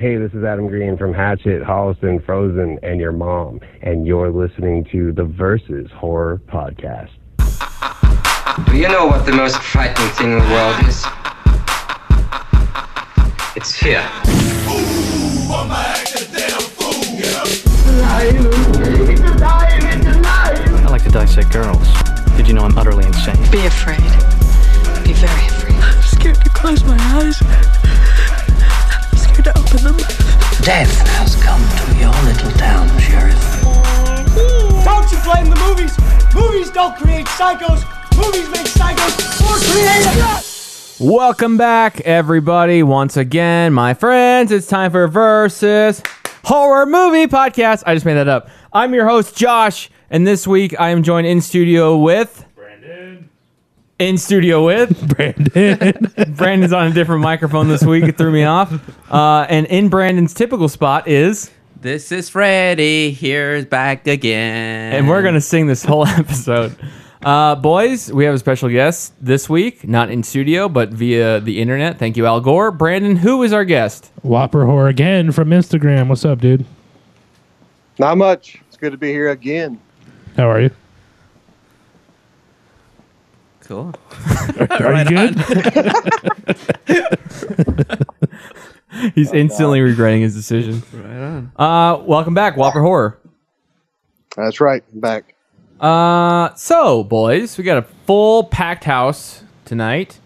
Hey, this is Adam Green from Hatchet, Holliston, Frozen, and your mom, and you're listening to the Versus Horror Podcast. Do you know what the most frightening thing in the world is? It's fear. I like to dissect girls. Did you know I'm utterly insane? Be afraid. Be very afraid. I'm scared to close my eyes. I'm scared to open them. Death has come to your little town, Sheriff. Don't you blame the movies! Movies don't create psychos! Movies make psychos more creative! Welcome back, everybody. Once again, my friends, it's time for Versus Horror Movie Podcast. I just made that up. I'm your host, Josh, and this week I am joined in studio with Brandon. In studio with Brandon. Brandon's on a different microphone this week. It threw me off. Uh, and in Brandon's typical spot is, This is Freddie. Here's back again. and we're gonna sing this whole episode. Uh, boys, we have a special guest this week, not in studio, but via the internet. Thank you, Al Gore. Brandon, who is our guest? Whopper Whore again from Instagram. What's up, dude? Not much. It's good to be here again. How are you? Cool. Are you good? He's instantly regretting his decision. Right on. Uh, welcome back, Whopper Horror. That's right. I'm back. Uh, so boys, we got a full packed house tonight.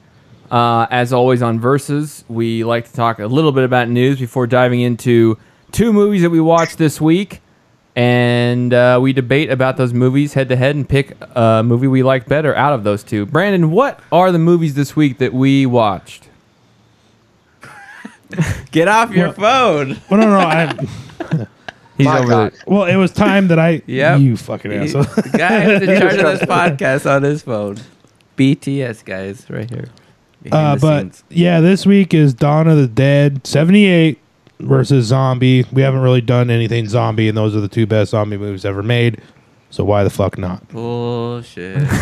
Uh, as always on Versus, we like to talk a little bit about news before diving into two movies that we watched this week, and uh, we debate about those movies head to head and pick a movie we like better out of those two. Brandon, what are the movies this week that we watched? Get off your phone. well, no, no. I, He's My over God. there. well, it was time that I. Yep. You fucking asshole. the guy who's in charge of this podcast on his phone. BTS guys, right here. Behind Uh, the but scenes. yeah, this week is Dawn of the Dead 78 versus Zombie. We haven't really done anything zombie, and those are the two best zombie movies ever made. So why the fuck not? bullshit.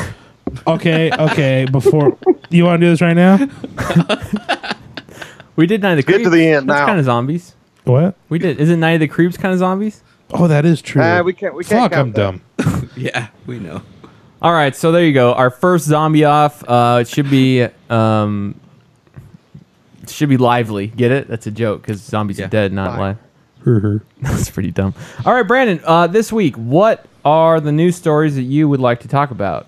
Okay, okay. Before you want to do this right now? We did Night of the get Creeps. to the end That's now. kind of zombies. What? We did. Isn't Night of the Creeps kind of zombies? Oh, that is true. Ah, we can't- we can't Fuck, count I'm that. dumb. yeah, we know. All right, so there you go. Our first zombie off. Uh, it should be um, it should be lively. Get it? That's a joke because zombies Yeah. are dead, not Fine. live. That's pretty dumb. All right, Brandon. Uh, this week, what are the news stories that you would like to talk about?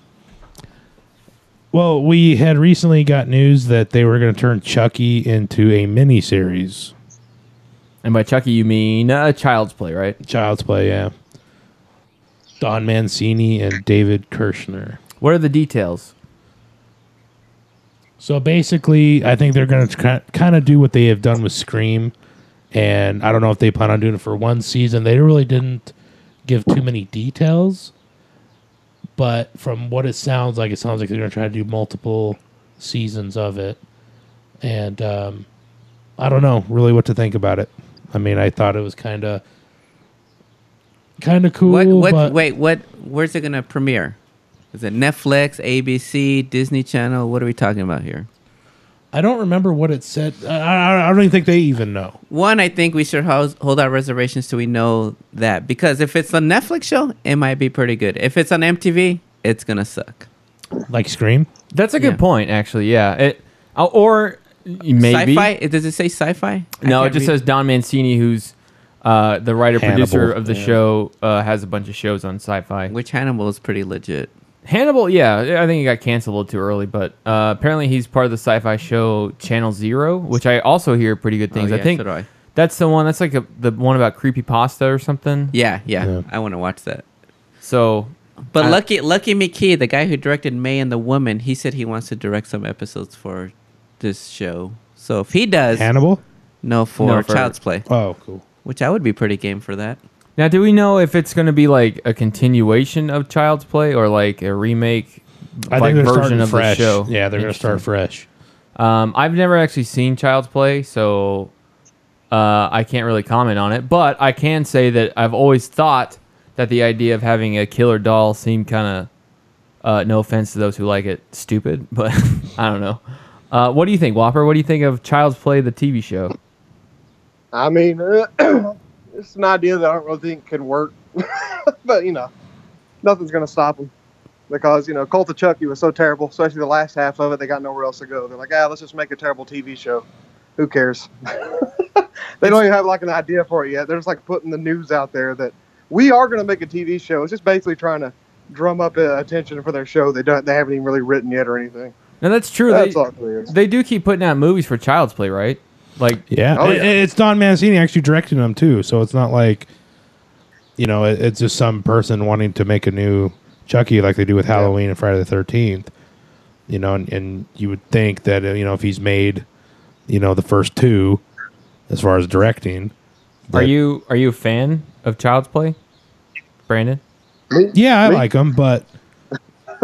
Well, we had recently got news that they were going to turn Chucky into a mini series. And by Chucky, you mean uh, Child's Play, right? Child's Play, yeah. Don Mancini and David Kirschner. What are the details? So basically, I think they're going to kind of do what they have done with Scream. And I don't know if they plan on doing it for one season. They really didn't give too many details. But from what it sounds like, it sounds like they're going to try to do multiple seasons of it. And um, I don't know really what to think about it. I mean, I thought it was kind of kind of cool. What? What? but Wait. What? Where's it gonna premiere? Is it Netflix, ABC, Disney Channel? What are we talking about here? I don't remember what it said. I, I, I don't even think they even know. One, I think we should hold, hold our reservations till we know that because if it's a Netflix show, it might be pretty good. If it's on MTV, it's gonna suck. Like Scream. That's a good Yeah. point, actually. Yeah. It uh, or maybe Sci-fi? It- Does it say sci-fi? I No, it can't just read. says Don Mancini, who's uh, the writer producer of the yeah. show, uh, has a bunch of shows on Sci-Fi. Which Hannibal is pretty legit. Hannibal, yeah, I think he got canceled a little too early, but uh, apparently he's part of the sci-fi show Channel Zero, which I also hear pretty good things. Oh, I think so do I. that's the one. That's like a, the one about creepy pasta or something. Yeah, yeah. Yeah. I want to watch that. So, But I- Lucky Lucky McKee, the guy who directed May and the Woman, he said he wants to direct some episodes for this show. So if he does, Hannibal. no for, No, for- Child's Play, Oh, cool. which I would be pretty game for that. Now do we know if it's going to be like a continuation of Child's Play or like a remake, I like think they're version starting of fresh. the show? Yeah, they're going to start fresh. Um, I've never actually seen Child's Play, so uh, I can't really comment on it. But I can say that I've always thought that the idea of having a killer doll seemed kind of, uh, no offense to those who like it, stupid. But I don't know. Uh, what do you think, Whopper? What do you think of Child's Play, the TV show? I mean, it's an idea that I don't really think can work, but you know, nothing's gonna stop them because you know Cult of Chucky was so terrible, especially the last half of it. They got nowhere else to go. They're like, ah, let's just make a terrible TV show. Who cares? they don't even have like an idea for it yet. They're just like putting the news out there that we are going to make a TV show. It's just basically trying to drum up uh, attention for their show. They don't. They haven't even really written yet or anything. No, that's true. That's they, they do keep putting out movies for Child's Play, right? Like, Yeah, Oh, It- it's Don Mancini actually directing them too, so it's not like you know it, it's just some person wanting to make a new Chucky like they do with Halloween and Friday the Thirteenth. You know, and, and you would think that uh, you know if he's made you know the first two as far as directing. are you are you a fan of Child's Play, Brandon? Yeah, I Me? like them, but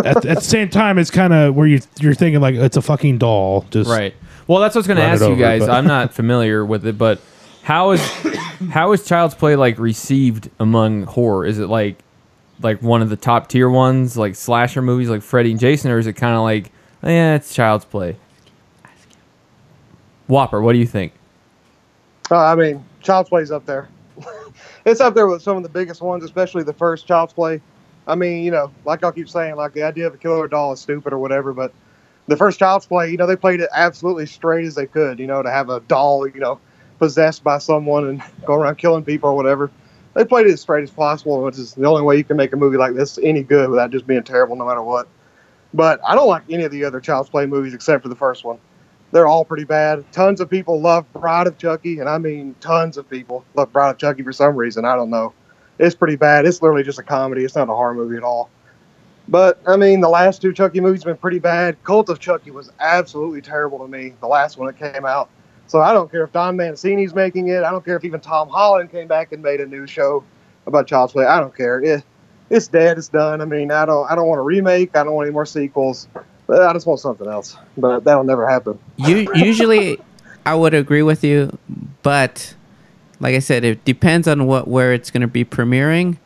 at, at the same time, it's kind of where you you're thinking like it's a fucking doll. Just Right. Well, that's what I was going to Run it ask you over, guys. but- I'm not familiar with it, but how is how is Child's Play like received among horror? Is it like like one of the top tier ones, like slasher movies, like Freddy and Jason, or is it kind of like, yeah, it's Child's Play? Whopper, what do you think? Uh, I mean, Child's Play's up there. it's up there with some of the biggest ones, especially the first Child's Play. I mean, you know, like I'll keep saying, like the idea of a killer doll is stupid or whatever, but the first Child's Play, you know, they played it absolutely straight as they could, you know, to have a doll, you know, possessed by someone and go around killing people or whatever. They played it as straight as possible, which is the only way you can make a movie like this any good without just being terrible no matter what. But I don't like any of the other Child's Play movies except for the first one. They're all pretty bad. Tons of people love Bride of Chucky, and I mean tons of people love Bride of Chucky for some reason. I don't know. It's pretty bad. It's literally just a comedy. It's not a horror movie at all. But I mean, the last two Chucky movies have been pretty bad. Cult of Chucky was absolutely terrible to me. The last one that came out. So I don't care if Don Mancini's making it. I don't care if even Tom Holland came back and made a new show about Child's Play. I don't care. It, it's dead. It's done. I mean, I don't. I don't want a remake. I don't want any more sequels. I just want something else. But that'll never happen. You usually, I would agree with you, but like I said, it depends on what where it's going to be premiering.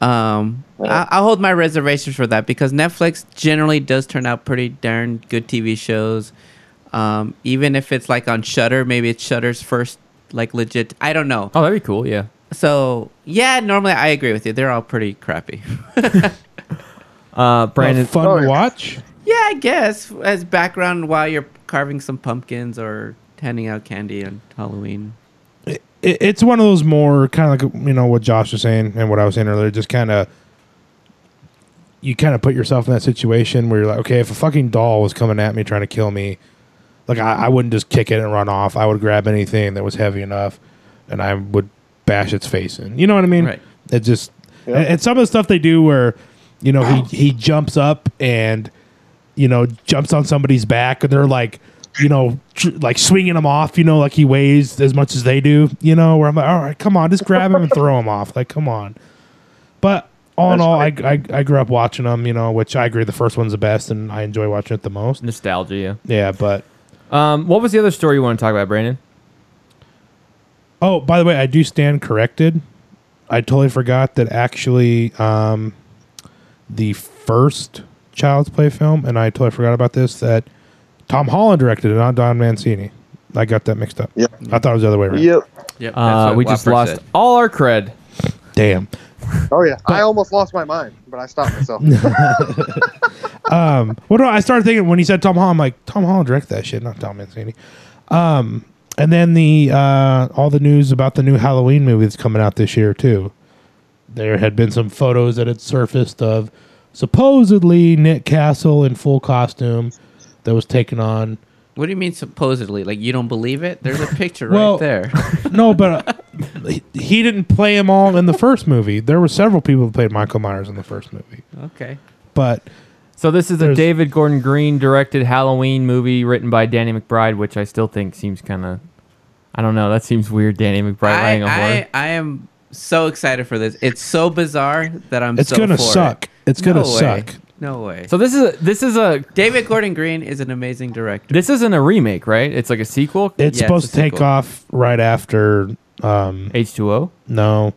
Um, I, I'll hold my reservations for that because Netflix generally does turn out pretty darn good TV shows. Um, even if it's like on Shudder, maybe it's Shudder's first like legit. I don't know. Oh, that'd be cool. Yeah. So yeah, normally I agree with you. They're all pretty crappy. Uh, Brandon, fun Oh, to watch. yeah, I guess as background while you're carving some pumpkins or handing out candy on Halloween. It, it's one of those more kind of like you know what Josh was saying and what I was saying earlier. Just kind of you kind of put yourself in that situation where you're like, okay, if a fucking doll was coming at me trying to kill me, like I, I wouldn't just kick it and run off. I would grab anything that was heavy enough, and I would bash its face in. You know what I mean? Right. It just Yeah. and, and some of the stuff they do where you know he he jumps up and you know jumps on somebody's back and they're like you know tr- like swinging him off you know like he weighs as much as they do you know where i'm like all right come on just grab him and throw him off like come on but all in That's all I. I i grew up watching them you know which i agree the first one's the best and i enjoy watching it the most nostalgia. Yeah. yeah but Um, what was the other story you want to talk about, Brandon? oh by the way i do stand corrected i totally forgot that actually um the first child's play film and i totally forgot about this that tom holland directed it not don mancini i got that mixed up Yep. i thought it was the other way around Yep. Yep, Uh, we just lost all our cred. damn Oh yeah. I almost lost my mind, but I stopped myself. um, what do I I started thinking when he said Tom Holland? I'm like Tom Holland directed that shit, not Tom Mancini. Um, and then the uh, all the news about the new Halloween movie that's coming out this year too. There had been some photos that had surfaced of supposedly Nick Castle in full costume that was taken on. What do you mean supposedly? Like you don't believe it? There's a picture Well- right there. No, but uh, he- he didn't play them all in the first movie. There were several people who played Michael Myers in the first movie, Okay. but So this is a David Gordon Green directed Halloween movie written by Danny McBride, which I still think seems kind of, I don't know, that seems weird. Danny McBride I, writing a horror. I, I am so excited for this. It's so bizarre that I'm. it's so gonna for suck. It. It's gonna No way. suck. No way. So this is a, this is a David Gordon Green is an amazing director. this isn't a remake, right? It's like a sequel. It's Yeah, supposed it's to take sequel. off right after um H two O. no,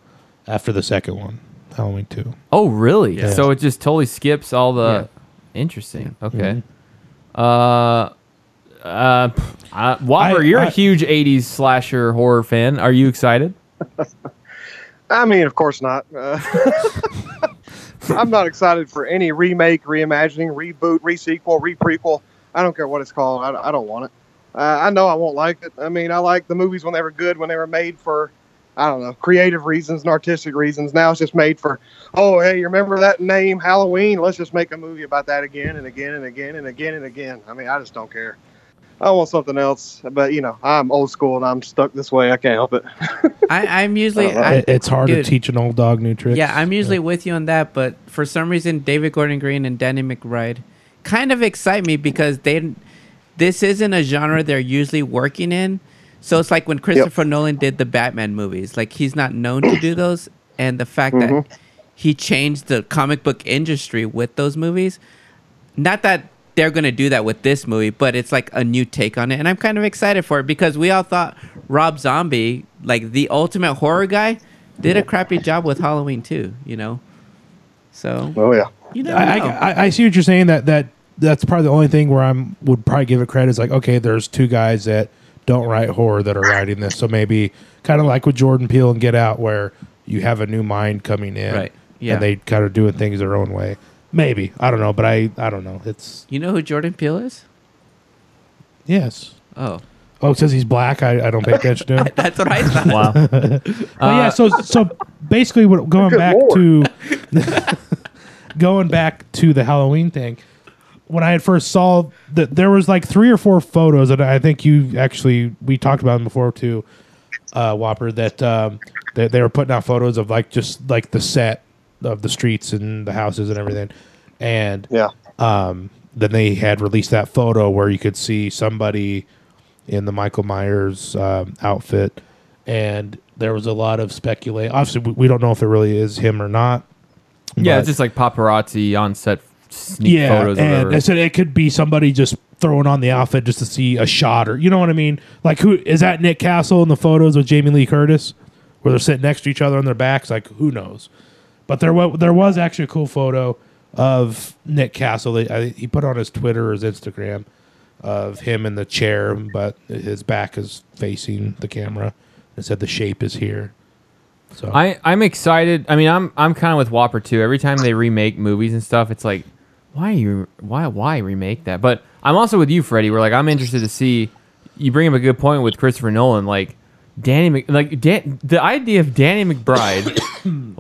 after the second one, Halloween 2. Oh really? Yeah. So it just totally skips all the. Yeah. Interesting. Okay. Uh, Uh, pff, uh, Whopper, I- you're I- a huge '80s slasher horror fan. Are you excited? I mean, of course not. Uh, I'm not excited for any remake, reimagining, reboot, resequel, reprequel. I don't care what it's called. I, I don't want it. Uh, I know I won't like it. I mean, I like the movies when they were good, when they were made for, I don't know, creative reasons and artistic reasons. Now it's just made for, oh, hey, you remember that name, Halloween? Let's just make a movie about that again and again and again and again and again. I mean, I just don't care. I want something else. But, you know, I'm old school and I'm stuck this way. I can't help it. I, I'm usually. I don't know. I, It- it's hard dude, to teach an old dog new tricks. Yeah, I'm usually with you on that, but for some reason, David Gordon Green and Danny McBride kind of excite me because they, this isn't a genre they're usually working in. So it's like when Christopher Nolan did the Batman movies, like he's not known to do those, and the fact Mhm. that he changed the comic book industry with those movies. Not that they're going to do that with this movie, but it's like a new take on it, and I'm kind of excited for it because we all thought Rob Zombie, like the ultimate horror guy, did a crappy job with Halloween too. You know, so oh yeah, you never I, know. I, I see what you're saying. That that that's probably the only thing where I'm would probably give it credit. Is like okay, there's two guys that don't write horror that are writing this, so maybe kind of like with Jordan Peele and Get Out, where you have a new mind coming in, Right, yeah. and they kind of doing things their own way. Maybe I don't know, but I I don't know. It's you know who Jordan Peele is? yes. Oh, Oh, it says he's black. I, I don't pay attention to him. that's what I thought. Wow. But Uh, yeah, so so basically, what going back to going back to the Halloween thing, when I had first saw that there was like three or four photos that I think you actually we talked about them before too, uh, Whopper that um, that they were putting out photos of like just like the set of the streets and the houses and everything, and yeah, um, then they had released that photo where you could see somebody in the Michael Myers um, outfit, and there was a lot of speculation. Obviously, we, we don't know if it really is him or not. Yeah, it's just like paparazzi on set sneak yeah, photos. and. I said it could be somebody just throwing on the outfit just to see a shot, or you know what I mean? Like, who is that? Nick Castle in the photos with Jamie Lee Curtis, where they're sitting next to each other on their backs. Like, who knows? But there was there was actually a cool photo of Nick Castle. I, he put on his Twitter or his Instagram of him in the chair, but his back is facing the camera. It said the shape is here. So I I'm excited. I mean, I'm I'm kind of with Whopper too. Every time they remake movies and stuff, it's like, why you why why remake that? But I'm also with you, Freddie. We're like, I'm interested to see. You bring up a good point with Christopher Nolan, like Danny, Mc, like Dan, the idea of Danny McBride,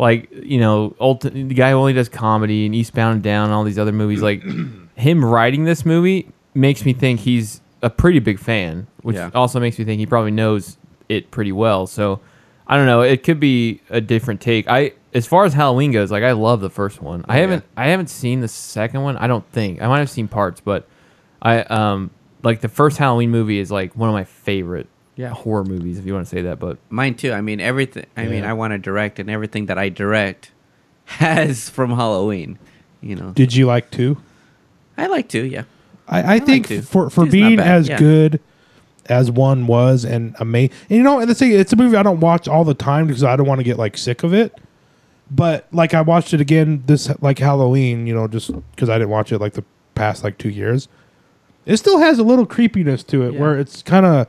like you know, the guy who only does comedy and Eastbound and Down and all these other movies, like him writing this movie makes me think he's a pretty big fan, which Yeah. also makes me think he probably knows it pretty well. So I don't know. It could be a different take. I as far as Halloween goes, like I love the first one. I haven't I haven't seen the second one. I don't think I might have seen parts, but I um like the first Halloween movie is like one of my favorite Yeah. horror movies if you want to say that. But Mine too. I mean, everything. I mean, Yeah. I want to direct, and everything that I direct has from Halloween. You know, did you like two? I like to. Yeah, I, I like think two. for for Two's not being bad, as yeah. good as one was and amazing, and you know, and the thing, it's a movie I don't watch all the time because I don't want to get like sick of it. But like I watched it again this like Halloween, you know, just because I didn't watch it like the past like two years. It still has a little creepiness to it Yeah. where it's kind of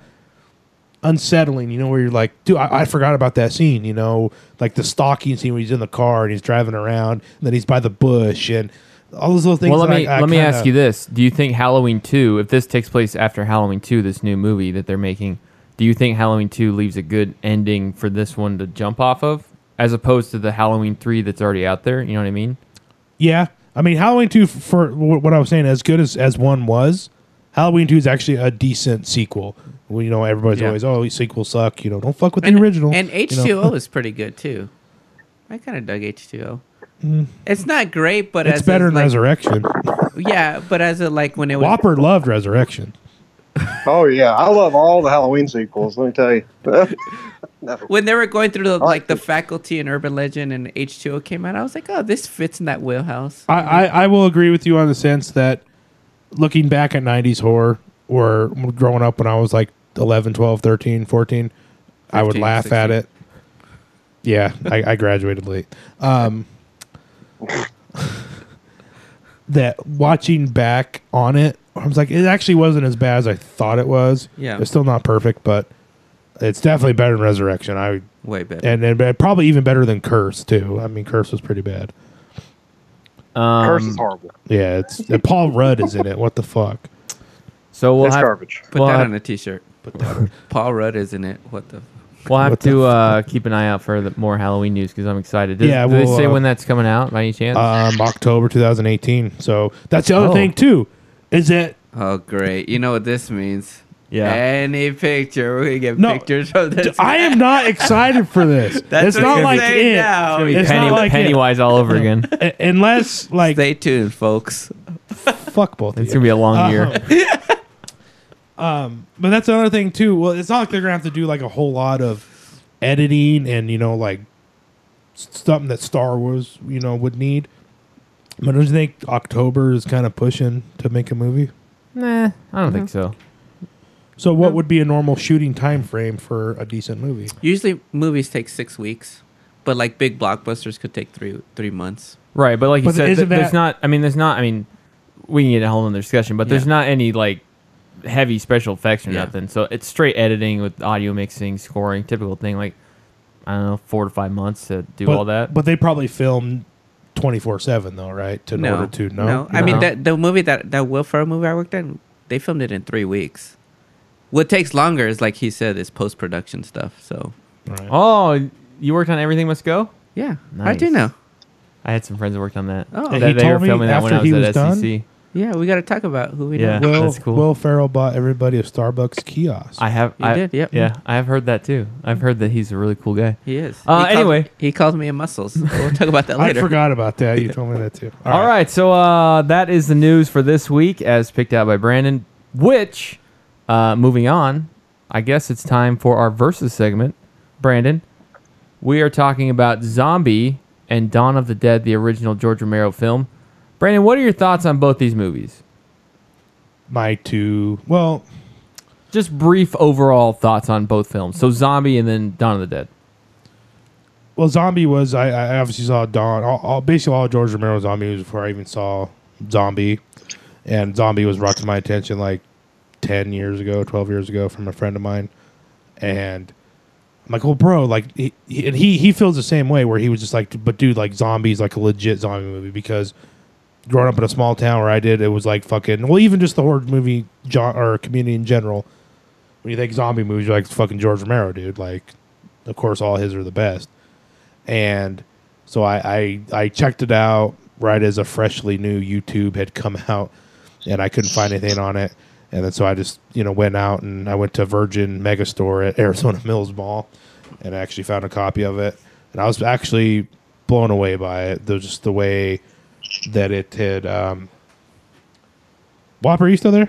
unsettling, you know, where you're like, dude, I, I forgot about that scene, you know, like the stalking scene where he's in the car and he's driving around, and then he's by the bush and all those little things. well, let me I- I let me kinda- ask you this: Do you think Halloween two, if this takes place after Halloween two, this new movie that they're making, do you think Halloween two leaves a good ending for this one to jump off of, as opposed to the Halloween three that's already out there? You know what I mean? Yeah, I mean Halloween two for wh- what I was saying, as good as as one was, Halloween two is actually a decent sequel. Well, you know, everybody's Yeah. always oh these sequels suck. You know, don't fuck with and, the original. And you H know. two O is pretty good too. I kind of dug H two O. Mm. It's not great, but it's as better a, than like, Resurrection. Yeah, but as a like when it was Whopper loved Resurrection. Oh yeah, I love all the Halloween sequels. Let me tell you. when they were going through the, like the faculty and urban legend and H2O came out, I was like, oh, this fits in that wheelhouse. I, I I will agree with you on the sense that looking back at 90s horror or growing up when I was like 11, 12, 13, 14, I would 15, laugh at 16. it. Yeah, I, I graduated late. Um, that watching back on it, I was like, it actually wasn't as bad as I thought it was. Yeah. it's still not perfect, but it's definitely better than Resurrection. I Way better. and and probably even better than Curse too. I mean, Curse was pretty bad. Um, Curse is horrible. Yeah, it's and Paul Rudd is in it. What the fuck? So we'll It's have garbage. Put Well, that I- on a t-shirt. Put that. Paul Rudd is in it. What the? we'll have What to uh, keep an eye out for the more Halloween news because I'm excited. Does, Yeah, do they we'll, say uh, when that's coming out by any chance? Um, October 2018. So that's the other Oh. thing too. Is that Oh, great! You know what this means? Yeah. Any picture we get No, pictures of this. I am not excited for this. That's it's what not you're like saying it. now. It's gonna be it's Penny, not like it. Pennywise all over again. Unless like Stay tuned, folks. fuck both. of It's you. gonna be a long Uh, year. Um, Um, but that's another thing too. Well, it's not like they're gonna have to do like a whole lot of editing and you know like something that Star Wars you know would need. But don't you think October is kind of pushing to make a movie? Nah, I don't think mm-hmm. so. So what would be a normal shooting time frame for a decent movie? Usually, movies take six weeks, but like big blockbusters could take three three months. Right, but like you But said, isn't th- there's that- not. I mean, there's not. I mean, we can get a whole other discussion, but there's Yeah. not any like heavy special effects or Yeah. nothing. So it's straight editing with audio mixing, scoring, typical thing. Like I don't know, four to five months to do but, all that. But they probably filmed twenty four seven though, right? To in no, order to no. no. I mean that the movie that that Will Ferrell movie I worked on, they filmed it in three weeks. What takes longer is like he said, is post production stuff. So Right. oh, you worked on Everything Must Go. yeah, nice. I do know. I had some friends that worked on that. Oh. that, He they were told me filming that when I after was he at was done? SEC. Yeah, we got to talk about who we Yeah. know. Will That's cool. Will Ferrell bought everybody a Starbucks kiosk. I have. You I, did, yep. Yeah, I have heard that too. I've heard that he's a really cool guy. He is. Uh, He calls- anyway. he called me a muscles. We'll talk about that later. I forgot about that. You told me that too. All right. so uh, that is the news for this week, as picked out by Brandon. Which, uh, moving on, I guess it's time for our versus segment. Brandon, we are talking about Zombie and Dawn of the Dead, the original George Romero film. Brandon, what are your thoughts on both these movies? My two. Well, Just brief overall thoughts on both films. So Zombie and then Dawn of the Dead. well, Zombie was. I, I obviously saw Dawn. All, all basically all George Romero Zombie movies before I even saw Zombie, and Zombie was brought to my attention like ten years ago, twelve years ago from a friend of mine, and I'm like, well, bro, like he he, and he he feels the same way where he was just like, but dude, like Zombie's like a legit zombie movie because growing up in a small town where I did, it was like fucking well, even just the horror movie genre or community in general. When you think zombie movies, you're like fucking George Romero, dude. Like, of course, all his are the best. And so I, I I checked it out right as a freshly new YouTube had come out, and I couldn't find anything on it. And then so I just you know went out and I went to Virgin Megastore at Arizona Mills Mall, and I actually found a copy of it. And I was actually blown away by it. There's just the way that it had. Um, Whopper, are you still there?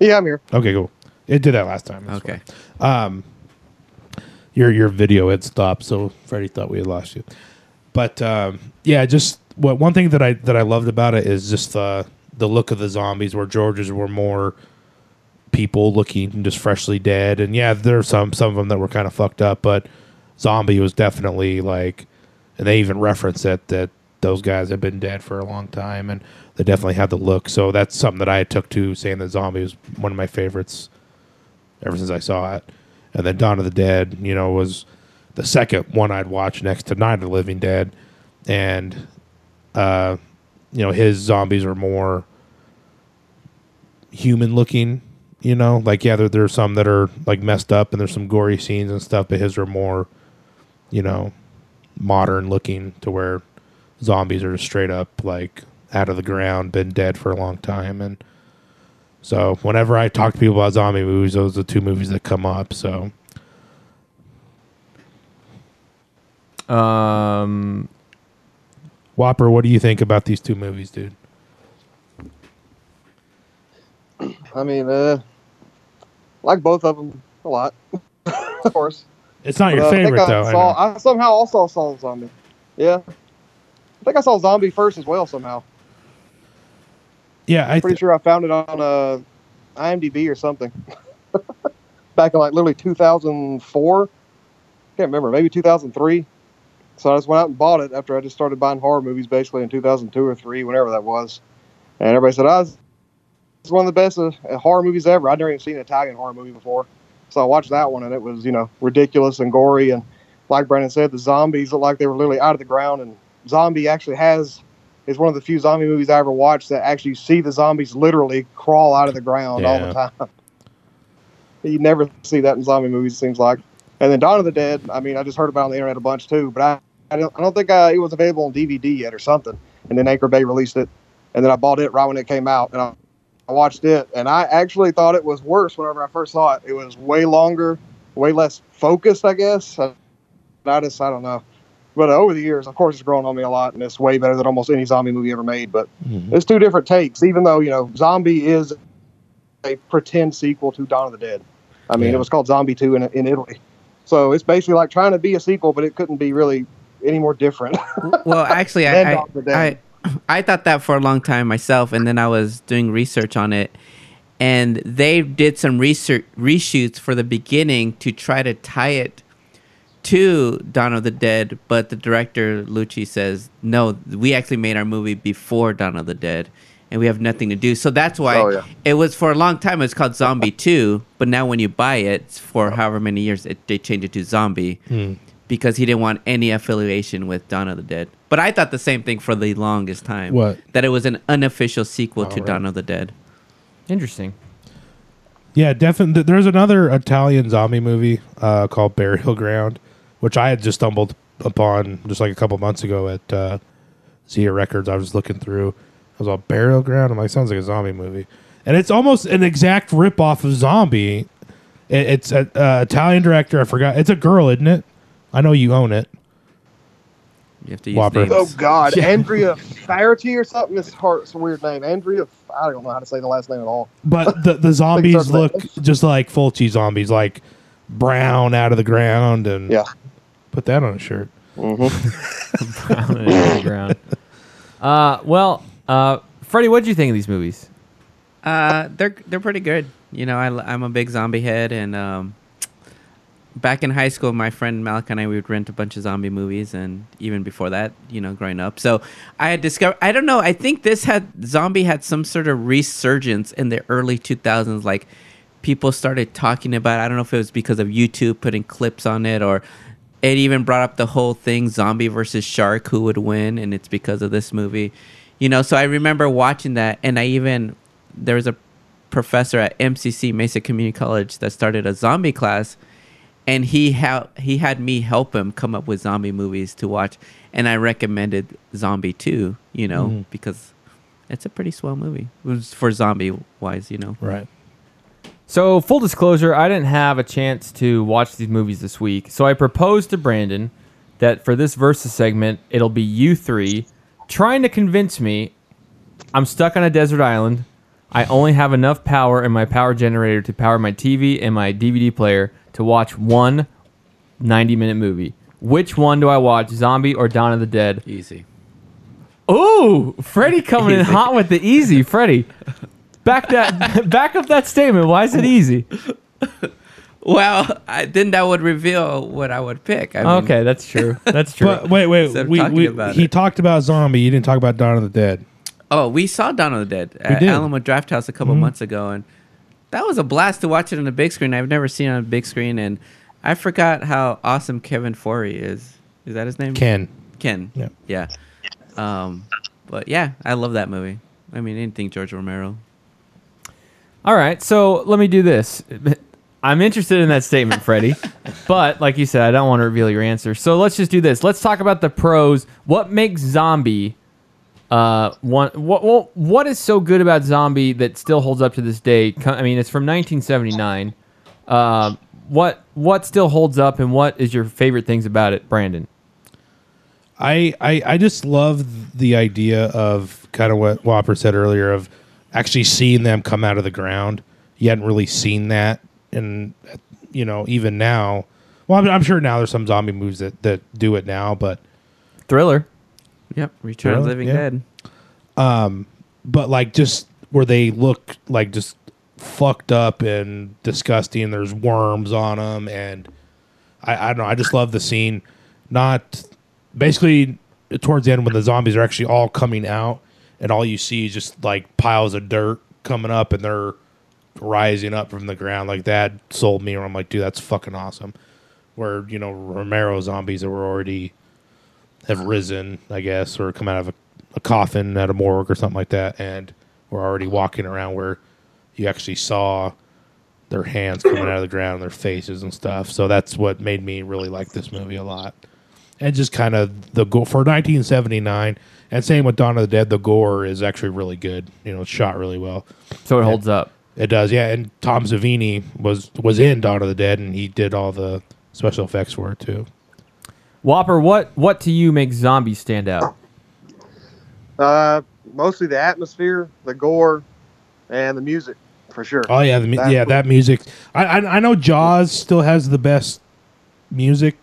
Yeah, I'm here. Okay, cool. It did that last time. That's Okay. um, your your video had stopped, so Freddie thought we had lost you. But um, yeah, just what one thing that I that I loved about it is just the the look of the zombies, where George's were more people looking just freshly dead, and yeah, there are some some of them that were kind of fucked up, but zombie was definitely like, and they even reference it that those guys have been dead for a long time, and they definitely had the look. So that's something that I took to saying that zombie was one of my favorites ever since I saw it. And then Dawn of the Dead, you know, was the second one I'd watch next to Night of the Living Dead. And, uh, you know, his zombies are more human looking, you know? Like, yeah, there, there's some that are, like, messed up and there's some gory scenes and stuff, but his are more, you know, modern looking to where zombies are just straight up, like, out of the ground, been dead for a long time. And, so whenever I talk to people about zombie movies, those are the two movies that come up. So Um, Whopper, what do you think about these two movies, dude? I mean, uh, like both of them a lot, of course. It's not But, your uh, I favorite I though. I Saw, know. I, somehow also saw Zombie. Yeah, I think I saw Zombie first as well. Somehow, yeah, I'm pretty th- sure I found it on uh, IMDb or something. Back in like literally 2004. Can't remember, maybe 2003. So I just went out and bought it after I just started buying horror movies, basically in 2002 or three, whenever that was. And everybody said, "I was it's one of the best uh, horror movies ever. I'd never even seen an Italian horror movie before, so I watched that one and it was you know ridiculous and gory and like Brandon said, the zombies looked like they were literally out of the ground. And Zombie actually has is one of the few zombie movies I ever watched that actually see the zombies literally crawl out of the ground all the time. you never see that in zombie movies, it seems like. And then Dawn of the Dead, I mean, I just heard about it on the internet a bunch too, but I, I don't, I don't think uh, it was available on DVD yet or something. And then Anchor Bay released it, and then I bought it right when it came out, and I, I watched it, and I actually thought it was worse whenever I first saw it. It was way longer, way less focused, I guess. I, I just, I don't know. But uh, over the years, of course, it's grown on me a lot, and it's way better than almost any zombie movie ever made. But it's two different takes, even though you know, Zombie is a pretend sequel to Dawn of the Dead. I mean, Yeah. it was called Zombie Two in in Italy, so it's basically like trying to be a sequel, but it couldn't be really any more different. Well, actually, And I, Dawn of the I, Dead. I I thought that for a long time myself, and then I was doing research on it, and they did some research reshoots for the beginning to try to tie it to Dawn of the Dead, but the director Fulci says no. We actually made our movie before Dawn of the Dead, and we have nothing to do. So that's why Oh, yeah. it was for a long time. It's called Zombie Two, but now when you buy it for however many years, it, they change it to Zombie because he didn't want any affiliation with Dawn of the Dead. But I thought the same thing for the longest time. What? That it was an unofficial sequel to right. Dawn of the Dead. Interesting. Yeah, definitely. There's another Italian zombie movie uh, called Burial Ground, which I had just stumbled upon just like a couple months ago at uh, Zia Records. I was looking through. I was all Burial Ground. I'm like, sounds like a zombie movie, and it's almost an exact rip off of Zombie. It, it's an uh, Italian director. I forgot. It's a girl, isn't it? I know you own it. You have to use Whopper. names. oh God, Andrea Faherty or something. It's hard. It's a weird name. Andrea. I don't know how to say the last name at all. But the the zombies look just like Fulci zombies, like brown out of the ground, and Yeah. Put that on a shirt. Brown and underground. Uh, well, uh, Freddie, what did you think of these movies? Uh, they're they're pretty good. You know, I, am a big zombie head, and um, back in high school, my friend Malak and I we would rent a bunch of zombie movies, and even before that, you know, growing up. So I had discovered. I don't know. I think this had zombie had some sort of resurgence in the early 2000s. Like people started talking about. I don't know if it was because of YouTube putting clips on it, or it even brought up the whole thing: zombie versus shark, who would win, and it's because of this movie. You know, so I remember watching that, and I even there was a professor at MCC Mesa Community College that started a zombie class, and he ha- he had me help him come up with zombie movies to watch, and I recommended Zombie Two, you know, mm-hmm. because it's a pretty swell movie It was for zombie wise, you know. Right. So, full disclosure, I didn't have a chance to watch these movies this week. So, I proposed to Brandon that for this versus segment, it'll be you three trying to convince me I'm stuck on a desert island. I only have enough power in my power generator to power my TV and my DVD player to watch one 90 minute movie. Which one do I watch, Zombie or Dawn of the Dead? Easy. Ooh, Freddie coming in hot with the easy. Freddie, back that back up that statement. Why is it easy? Well, I, then that would reveal what I would pick. I mean, Okay, that's true. That's true. But wait, wait. We, we, he it. talked about zombie. You didn't talk about Dawn of the Dead. Oh, we saw Dawn of the Dead at did. Alamo Draft House a couple months ago, and that was a blast to watch it on the big screen. I've never seen it on a big screen, and I forgot how awesome Kevin Foree is. Is that his name? Ken. Ken. Yeah. Yeah. Um, but yeah, I love that movie. I mean, anything George Romero. All right, so let me do this. I'm interested in that statement, Freddie, but like you said, I don't want to reveal your answer. So let's just do this. Let's talk about the pros. What makes Zombie uh one what what, what is so good about Zombie that still holds up to this day? I mean, it's from 1979. Um, what what still holds up, and what is your favorite things about it, Brandon? I, I I just love the idea of kind of what Whopper said earlier of actually seeing them come out of the ground. You hadn't really seen that, and you know even now. Well, I'm, I'm sure now there's some zombie movies that that do it now, but Thriller. Yep. Return of the Living Yeah. Dead. Um, but like just where they look like just fucked up and disgusting. And there's worms on them, and I, I don't know. I just love the scene. Not basically towards the end when the zombies are actually all coming out, and all you see is just like piles of dirt coming up and they're rising up from the ground. Like that sold me. Where I'm like, dude, that's fucking awesome. Where you know Romero zombies that were already have risen, I guess, or come out of a, a coffin at a morgue or something like that, and were already walking around where you actually saw their hands coming out of the ground, their faces and stuff. So that's what made me really like this movie a lot. And just kind of the gore for 1979, and same with Dawn of the Dead, the gore is actually really good. You know, it's shot really well. So it holds up. It does, yeah. And Tom Savini was was in Dawn of the Dead, and he did all the special effects for it too. Whopper, what what to you makes zombies stand out? Uh, mostly the atmosphere, the gore, and the music, for sure. Oh yeah, the, yeah, what- that music. I, I I know Jaws still has the best music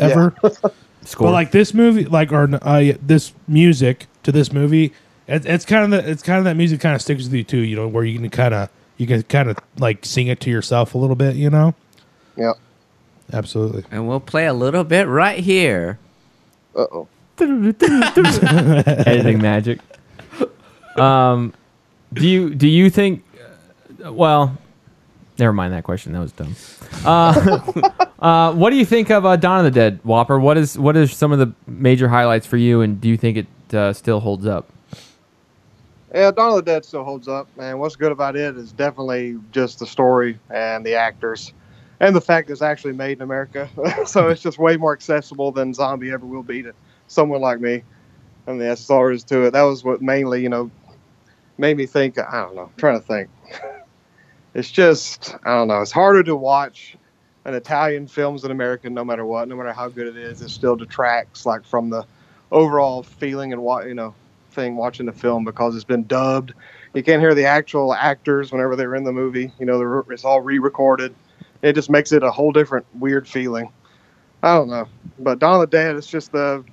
ever. Score. But like this movie, like or uh, this music to this movie, it, it's kind of the, it's kind of that music kind of sticks with you too. You know, where you can kind of you can kind of like sing it to yourself a little bit. You know. Yeah. Absolutely. And we'll play a little bit right here. Uh oh. Editing magic. Um, do you do you think? uh, Well, never mind that question. That was dumb. Uh, uh, what do you think of uh, Dawn of the Dead, Whopper? What is what is some of the major highlights for you, and do you think it uh, still holds up? Yeah, Dawn of the Dead still holds up, and what's good about it is definitely just the story and the actors, and the fact that it's actually made in America. so it's just way more accessible than Zombie ever will be to someone like me. And that's all there is to it. That was what mainly, you know, made me think. I don't know. I'm trying to think. it's just, I don't know. It's harder to watch an Italian films than American, no matter what, no matter how good it is. It still detracts like from the overall feeling and what you know thing watching the film because it's been dubbed. You can't hear the actual actors whenever they're in the movie. You know, it's all re-recorded. It just makes it a whole different weird feeling. I don't know, but Dawn of the Dead, it's just the,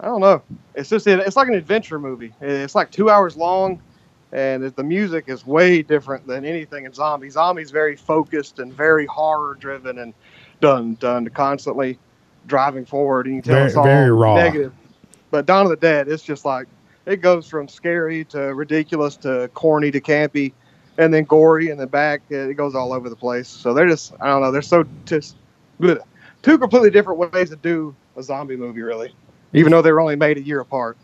I don't know. It's just it's like an adventure movie. It's like two hours long, and the music is way different than anything in Zombie. Zombie's very focused and very horror driven and done done constantly driving forward, and you tell Very- it's all very raw. negative. But Dawn of the Dead, it's just like it goes from scary to ridiculous to corny to campy, and then gory, and then back. It goes all over the place. So they're just I don't know. They're so just bleh. two completely different ways to do a zombie movie, really. Even though they were only made a year apart.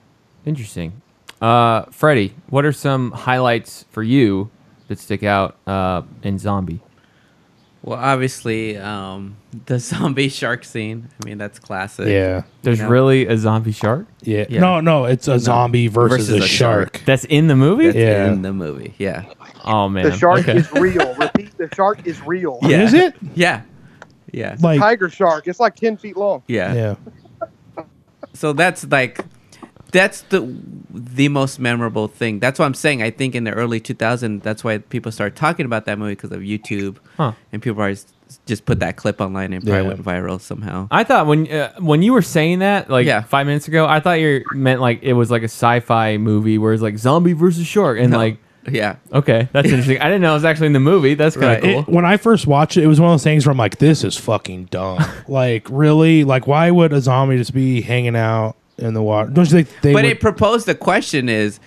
Interesting. Uh, Freddie, what are some highlights for you that stick out uh, in Zombie? Well, obviously, um, the zombie shark scene. I mean, that's classic. Yeah. There's You know? really a zombie shark? Yeah. Yeah. No, no, it's a No. zombie versus, Versus a, a shark. shark. That's in the movie? That's Yeah. in the movie. Yeah. Oh man. The shark Okay. is real. Repeat, the shark is real. Yeah. Is it? Yeah. Yeah. Like Tiger shark. It's like ten feet long. Yeah. yeah. So that's like that's the the most memorable thing. That's what I'm saying. I think in the early 2000s, that's why people started talking about that movie because of YouTube, Huh. and people always just put that clip online and probably Yeah. went viral somehow. I thought when uh, when you were saying that like Yeah. five minutes ago, I thought you meant like it was like a sci-fi movie where it's like zombie versus shark, and No. like yeah, okay, that's interesting. I didn't know it was actually in the movie. That's kind of Right. cool. It- when I first watched it, it was one of those things where I'm like, this is fucking dumb. like, really? Like, why would a zombie just be hanging out in the water? Don't you think they but would it proposed the question is,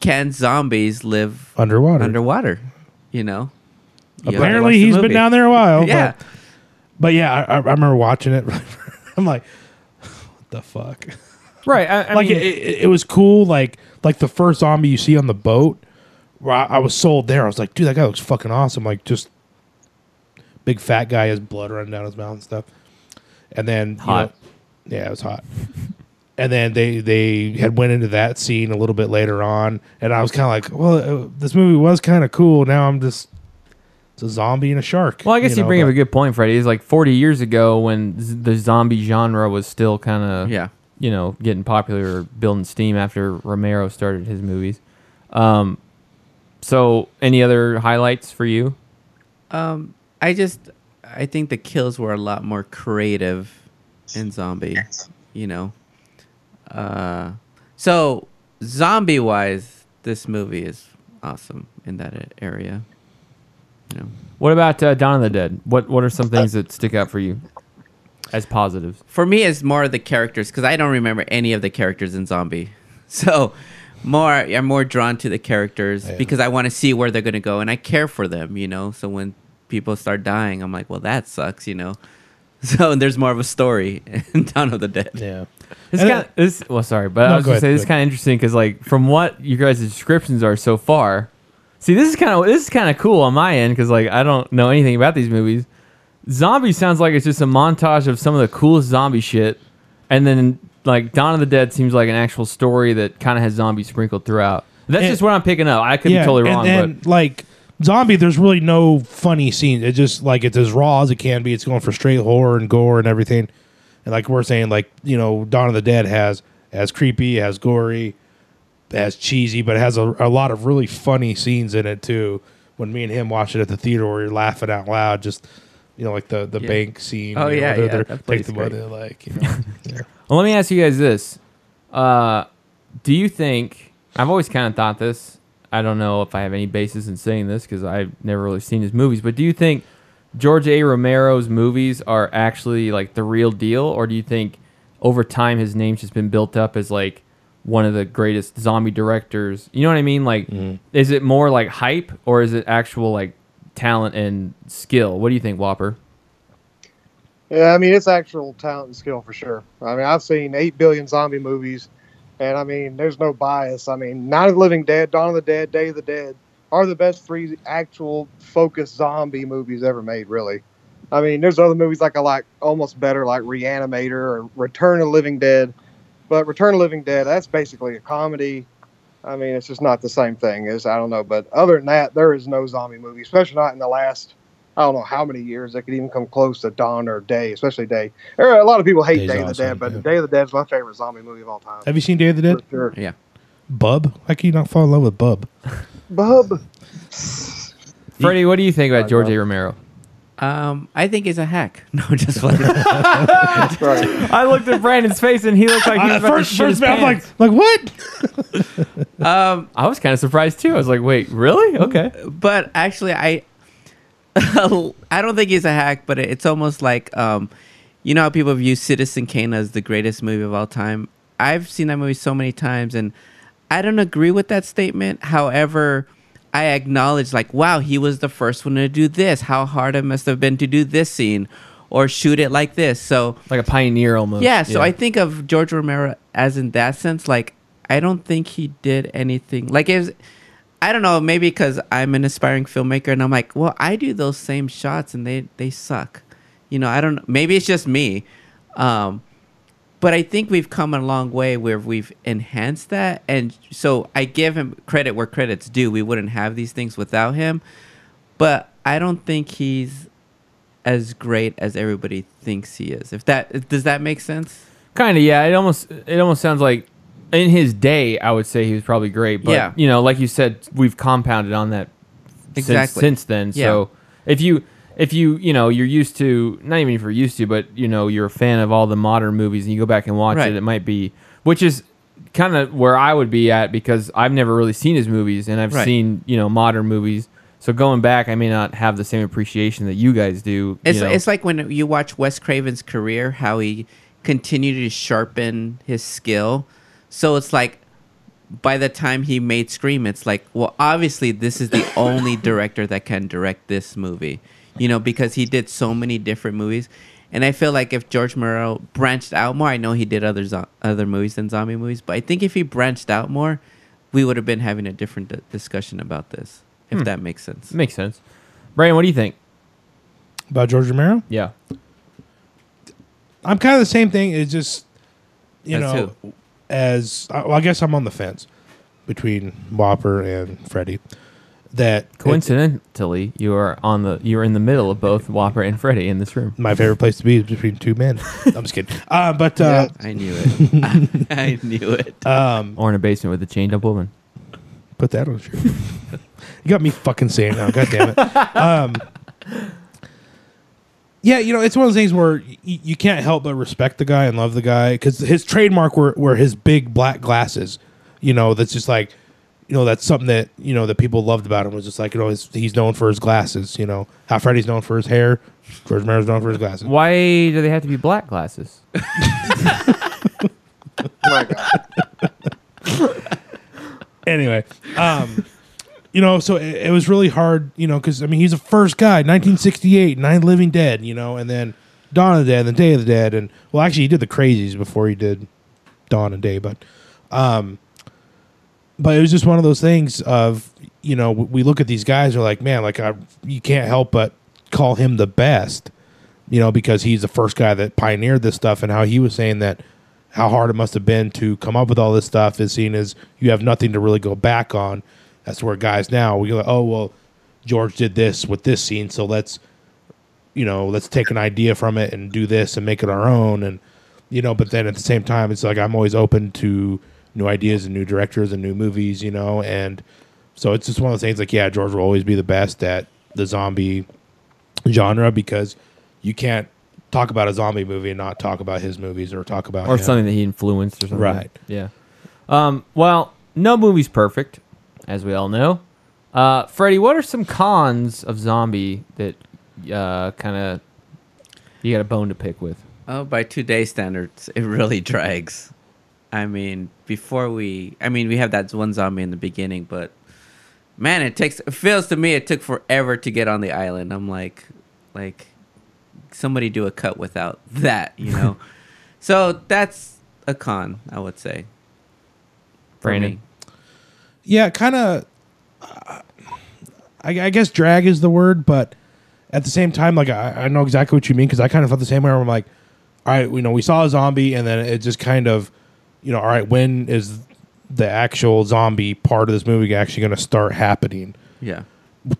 can zombies live underwater? underwater? You know. You have to watch Apparently, the he's been down there a while. Yeah. But, but yeah, I, I remember watching it. I'm like, what the fuck? Right. I, I like mean, it, it, it was cool. Like like the first zombie you see on the boat. Where I, I was sold there. I was like, dude, that guy looks fucking awesome. Like just big fat guy, has blood running down his mouth and stuff. And then you Hot. know- yeah, it was hot. And then they they had went into that scene a little bit later on, and I was kind of like, well, uh, this movie was kind of cool. Now I'm just it's a zombie and a shark. well, I guess you, know, bring up a good point, Freddie. It's like 40 years ago when z- the zombie genre was still kind of Yeah. you know getting popular or building steam after Romero started his movies. Um, so any other highlights for you? Um, I just I think the kills were a lot more creative in Zombie. You know. Uh, so zombie wise, this movie is awesome in that area. You know. What about uh, Dawn of the Dead? What What are some things that stick out for you as positives? For me, it's more the characters because I don't remember any of the characters in Zombie. So more I'm more drawn to the characters because I want to see where they're gonna go and I care for them, you know. So when people start dying, I'm like, well, that sucks, you know. So there's more of a story in Dawn of the Dead. Yeah. This kind of this. Well, sorry, but No, I was go gonna say this go is kind of interesting because, like, from what you guys' descriptions are so far, see, this is kind of this is kind of cool on my end because, like, I don't know anything about these movies. Zombie sounds like it's just a montage of some of the coolest zombie shit, and then like Dawn of the Dead seems like an actual story that kind of has zombies sprinkled throughout. That's And- just what I'm picking up. I could be totally and, wrong, And, like zombie, there's really no funny scenes. It's just like it's as raw as it can be. It's going for straight horror and gore and everything. And like we're saying, like you know, Dawn of the Dead has as creepy, has gory, as cheesy, but it has a, a lot of really funny scenes in it too. When me and him watch it at the theater, where you're laughing out loud, just you know, like the the Yeah. bank scene. Oh, you know, yeah, they're- yeah, they're- that take the is money, great. like you know. yeah. Well, let me ask you guys this: uh, Do you think? I've always kind of thought this. I don't know if I have any basis in saying this because I've never really seen his movies. But do you think George A. Romero's movies are actually like the real deal, or do you think over time his name's just been built up as like one of the greatest zombie directors? You know what I mean? Like, mm-hmm. is it more like hype, or is it actual like talent and skill? What do you think, Whopper? Yeah, I mean it's actual talent and skill for sure. I mean I've seen eight billion zombie movies, and I mean there's no bias. I mean Night of the Living Dead, Dawn of the Dead, Day of the Dead are the best three actual focused zombie movies ever made. Really, I mean there's other movies like I like almost better like Reanimator or Return of the Living Dead, but Return of Living Dead that's basically a comedy. I mean it's just not the same thing as I don't know, but other than that there is no zombie movie, especially not in the last I don't know how many years that could even come close to Dawn or Day, especially Day. There are a lot of people hate Day's Day of the awesome, Dead, but yeah. Day of the Dead is my favorite zombie movie of all time. Have you seen Day of the Dead? For sure. Yeah. Bub? How can you not fall in love with Bub? Bub. Freddie, what do you think about George A. Romero? Um, I think he's a hack. No, just like I looked at Brandon's face and he looked like he was Uh, about first, to shit his first I'm like, pants. like what? um, I was kind of surprised too. I was like, wait, really? Okay. but actually I I don't think he's a hack, but it's almost like um you know how people view Citizen Kane as the greatest movie of all time. I've seen that movie so many times and I don't agree with that statement. However, I acknowledge like wow, he was the first one to do this. How hard it must have been to do this scene or shoot it like this. So Like a pioneer almost. yeah, so I think of George Romero as in that sense. Like, I don't think he did anything. Like, it was, I don't know, maybe because I'm an aspiring filmmaker and I'm like, well, I do those same shots and they they suck. You know, I don't. Maybe it's just me, um, but I think we've come a long way where we've enhanced that, and so I give him credit where credit's due. We wouldn't have these things without him, but I don't think he's as great as everybody thinks he is. If that does that make sense? kind of yeah. It almost it almost sounds like in his day, I would say he was probably great. But Yeah. you know, like you said, we've compounded on that Exactly. since then. So if you if you you know you're used to not even if you're used to, but you know you're a fan of all the modern movies and you go back and watch Right. it, it might be which is kind of where I would be at because I've never really seen his movies and I've Right. seen you know modern movies. So going back, I may not have the same appreciation that you guys do. It's you know. it's like when you watch Wes Craven's career, how he continued to sharpen his skill. So it's like by the time he made Scream, it's like, well, obviously this is the only director that can direct this movie, you know, because he did so many different movies. And I feel like if George Romero branched out more, I know he did other zo- other movies than zombie movies, but I think if he branched out more, we would have been having a different d- discussion about this, if Hmm. that makes sense. makes sense. Brian, what do you think? About George Romero? Yeah. I'm kind of the same thing. It's just, you As know, as uh, well, I guess I'm on the fence between Whopper and Freddie. That Coincidentally, you are on the you are in the middle of both Whopper and Freddy in this room. my favorite place to be is between two men. I'm just kidding. Uh, but uh, I knew it. I knew it. um, Or in a basement with a chained up woman. put that on a shirt. you got me fucking saying now. God damn it. Um, yeah, you know, it's one of those things where y- you can't help but respect the guy and love the guy because his trademark were, were his big black glasses. You know, that's just like, you know, that's something that you know that people loved about him was just like you know his, he's known for his glasses. You know how Freddy's known for his hair, George Romero's known for his glasses. Why do they have to be black glasses? Oh my God. anyway, um, you know, so it, it was really hard, you know, because I mean, he's the first guy, 1968, Nine Living Dead, you know, and then Dawn of the Dead, and then Day of the Dead, and well, actually, he did the Crazies before he did Dawn and Day, but, um, but it was just one of those things of you know we look at these guys, we're like, man, like I, you can't help but call him the best, you know, because he's the first guy that pioneered this stuff, and how he was saying that how hard it must have been to come up with all this stuff is seen as you have nothing to really go back on. That's where guys now we go, like, oh well, George did this with this scene, so let's you know let's take an idea from it and do this and make it our own, and you know. But then at the same time, it's like I'm always open to new ideas and new directors and new movies, you know, and so it's just one of those things. Like yeah, George will always be the best at the zombie genre because you can't talk about a zombie movie and not talk about his movies or talk about or him. something that he influenced or something. Right. Yeah. Um, well, no movie's perfect, as we all know. Uh, Freddie, what are some cons of zombie that uh, kind of you got a bone to pick with? Oh, by today's standards, it really drags. I mean, before we, I mean, we have that one zombie in the beginning, but man, it takes. It feels to me it took forever to get on the island. I'm like, like, somebody do a cut without that, you know. so that's a con, I would say. for Brandon? yeah, kind of. I, I guess drag is the word, but at the same time, like I, I know exactly what you mean because I kind of felt the same way. Where I'm like, all right, you know, we saw a zombie, and then it just kind of, you know, all right, when is the actual zombie part of this movie actually going to start happening? Yeah.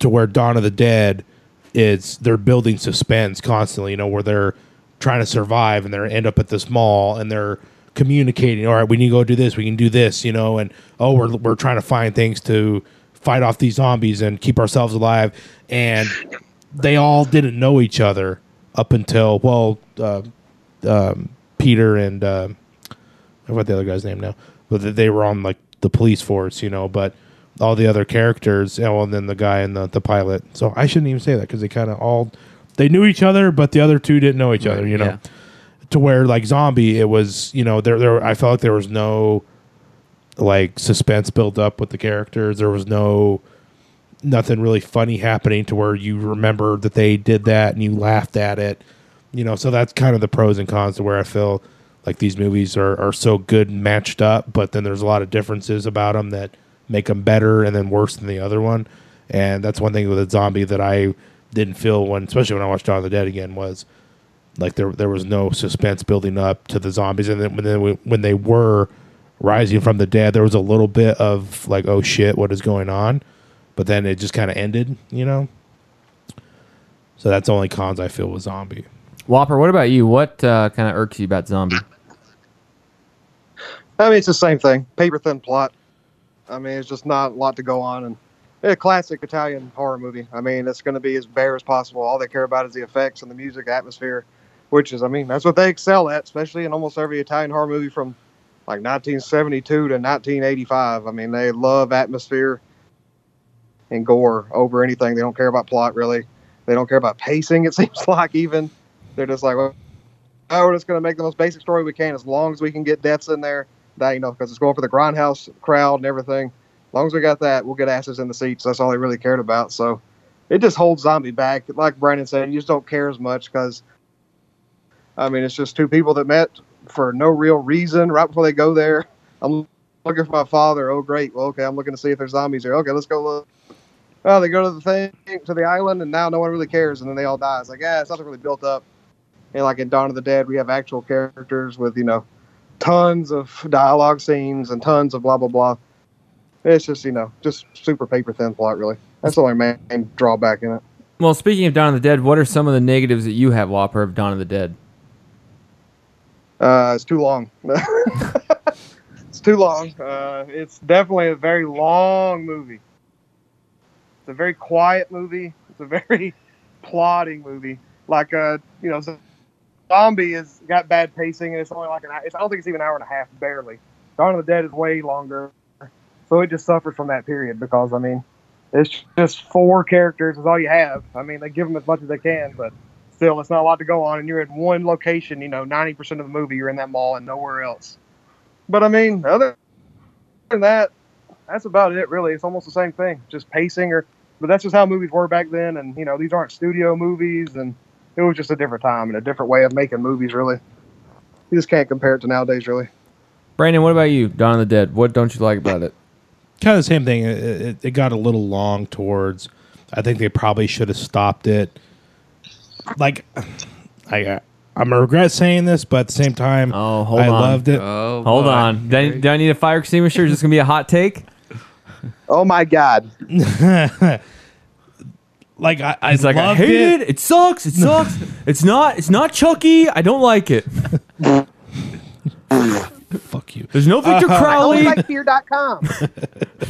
to where Dawn of the Dead is they're building suspense constantly, you know, where they're trying to survive and they're end up at this mall and they're communicating, all right, we need to go do this, we can do this, you know, and oh, we're we're trying to find things to fight off these zombies and keep ourselves alive. And they all didn't know each other up until well, uh, um, Peter and uh, I forgot the other guy's name now, but they- they were on like the police force, you know, but all the other characters, you know, and then the guy and the, the pilot. So I shouldn't even say that because they kind of all they knew each other, but the other two didn't know each other, you know. yeah. To where like zombie, it was you know there there I felt like there was no like suspense built up with the characters. There was no nothing really funny happening to where you remember that they did that and you laughed at it. You know, so that's kind of the pros and cons to where I feel like these movies are, are so good and matched up, but then there's a lot of differences about them that make them better and then worse than the other one. And that's one thing with a zombie that I didn't feel when, especially when I watched Dawn of the Dead again, was like there there was no suspense building up to the zombies, and then when they, when they were rising from the dead, there was a little bit of like, oh shit, what is going on? But then it just kind of ended, you know. So that's the only cons I feel with zombie. Whopper, what about you? What uh, kind of irks you about zombie? I mean, it's the same thing. Paper thin plot. I mean, it's just not a lot to go on, and a classic Italian horror movie. I mean, it's going to be as bare as possible. All they care about is the effects and the music, atmosphere, which is, I mean, that's what they excel at, especially in almost every Italian horror movie from like 1972 to 1985. I mean, they love atmosphere and gore over anything. They don't care about plot really. They don't care about pacing. It seems like even they're just like, well, oh, we're just going to make the most basic story we can as long as we can get deaths in there. That you know, because it's going for the grindhouse crowd and everything. As long as we got that, we'll get asses in the seats. That's all they really cared about. So it just holds zombie back. Like Brandon said, you just don't care as much because, I mean, it's just two people that met for no real reason right before they go there. I'm looking for my father. Oh, great. Well, okay, I'm looking to see if there's zombies here. Okay, let's go look. Well, they go to the thing to the island, and now no one really cares, and then they all die. It's like, yeah, it's nothing really built up. And like in Dawn of the Dead, we have actual characters with you know tons of dialogue scenes and tons of blah blah blah. It's just you know just super paper thin plot, really. That's the only main drawback in it. Well, speaking of Dawn of the Dead, what are some of the negatives that you have, Whopper, of Dawn of the Dead? Uh, it's too long. it's too long. Uh, it's definitely a very long movie. It's a very quiet movie. It's a very plotting movie. Like uh, you know, Zombie has got bad pacing, and it's only like an. hour- I don't think it's even an hour and a half, barely. Dawn of the Dead is way longer, so it just suffers from that period because I mean, it's just four characters is all you have. I mean, they give them as much as they can, but still, it's not a lot to go on, and you're in one location. You know, ninety percent of the movie you're in that mall and nowhere else. But I mean, other than that, that's about it, really. It's almost the same thing, just pacing or. But that's just how movies were back then, and you know these aren't studio movies, and it was just a different time and a different way of making movies. Really, you just can't compare it to nowadays. Really, Brandon, what about you? Dawn of the Dead. What don't you like about it? kind of the same thing. It, it, it got a little long towards. I think they probably should have stopped it. Like, I uh, I'm a regret saying this, but at the same time, Oh, hold I on. loved it. Oh, Hold boy. on. Do I, do I need a fire extinguisher? Is this gonna be a hot take? oh my god, Like I, I It's like I loved hate it. it. It sucks. It sucks. it's not. It's not Chucky. I don't like it. Fuck you. There's no Victor Uh, Crowley. fear.com.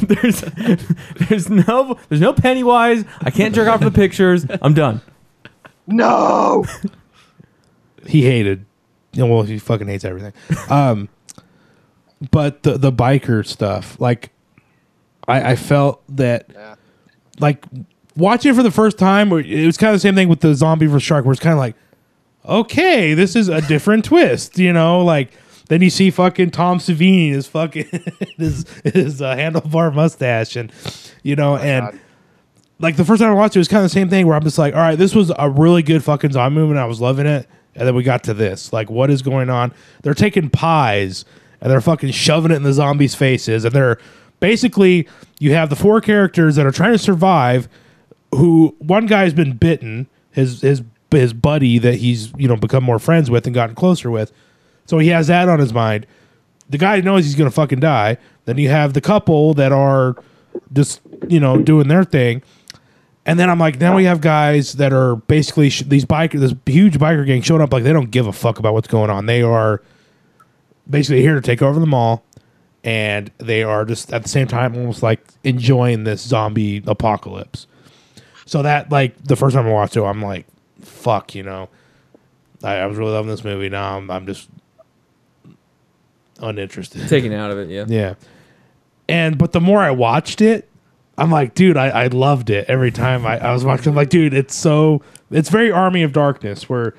there's there's no there's no Pennywise. I can't jerk off the pictures. I'm done. no, he hated. You know, well, he fucking hates everything. Um, but the the biker stuff, like, I, I felt that, like, watching it for the first time, it was kind of the same thing with the zombie vs shark, where it's kind of like, okay, this is a different twist, you know, like. Then you see fucking Tom Savini, his fucking his his uh, handlebar mustache, and you know, and like the first time I watched it, it was kind of the same thing where I'm just like, all right, this was a really good fucking zombie movie, and I was loving it. And then we got to this. Like, what is going on? They're taking pies and they're fucking shoving it in the zombies' faces. And they're basically, you have the four characters that are trying to survive. Who one guy's been bitten, his his his buddy that he's you know become more friends with and gotten closer with. So he has that on his mind. The guy knows he's gonna fucking die. Then you have the couple that are just you know doing their thing. And then I'm like, now we have guys that are basically sh- these biker, this huge biker gang showing up like they don't give a fuck about what's going on. They are basically here to take over the mall, and they are just at the same time almost like enjoying this zombie apocalypse. So that like the first time I watched it, I'm like, fuck, you know, I, I was really loving this movie. Now I'm, I'm just uninterested. Taken out of it. Yeah. Yeah. And but the more I watched it, I'm like, dude, I, I loved it every time I, I was watching. I'm like, dude, it's so it's very Army of Darkness where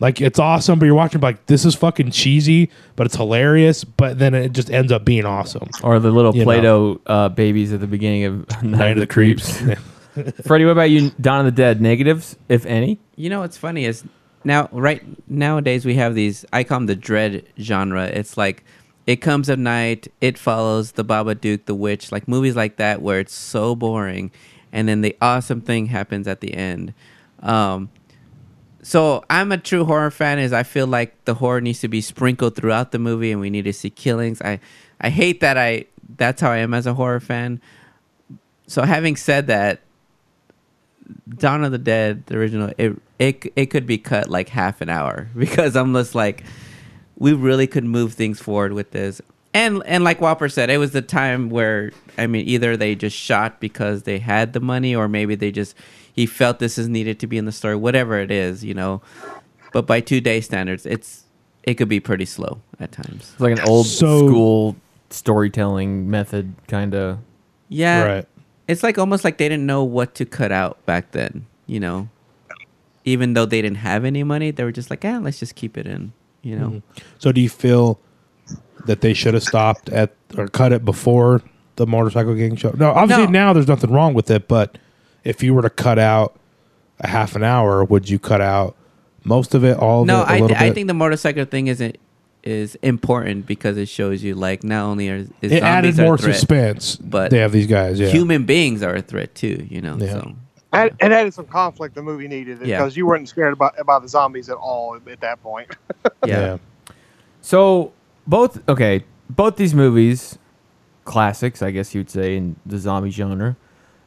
like it's awesome, but you're watching like this is fucking cheesy, but it's hilarious, but then it just ends up being awesome. Or the little You. Play-Doh uh, babies at the beginning of Night, of the Creeps. Freddie, what about you? Dawn of the Dead negatives, if any. You know what's funny is now right nowadays we have these I call them the dread genre. It's like it comes at night, it follows the Baba Babadook, the witch, like movies like that where it's so boring, and then the awesome thing happens at the end. Um, so I'm a true horror fan. Is I feel like the horror needs to be sprinkled throughout the movie, and we need to see killings. I I hate that I that's how I am as a horror fan. So having said that, Dawn of the Dead, the original, it it it could be cut like half an hour because I'm just like, we really could move things forward with this. And and like Whopper said, it was the time where I mean, either they just shot because they had the money, or maybe they just he felt this is needed to be in the story, whatever it is, you know. But by two day standards, it's it could be pretty slow at times. It's like an old So- school storytelling method, kind of. Yeah, Right. It's like almost like they didn't know what to cut out back then, you know. Even though they didn't have any money, they were just like, "Ah, let's just keep it in," you know. So do you feel that they should have stopped at or cut it before the motorcycle gang show? No, obviously No. now there's nothing wrong with it, but if you were to cut out a half an hour, would you cut out most of it, all of no, it, a I, little th- I think the motorcycle thing isn't is important because it shows you like not only are is it added zombies are more threat, suspense. but they have these guys, yeah. human beings are a threat too. You know, Yeah. so And it added some conflict the movie needed Yeah. because you weren't scared about about the zombies at all at that point. yeah. So both okay, both these movies, classics, I guess you'd say in the zombie genre,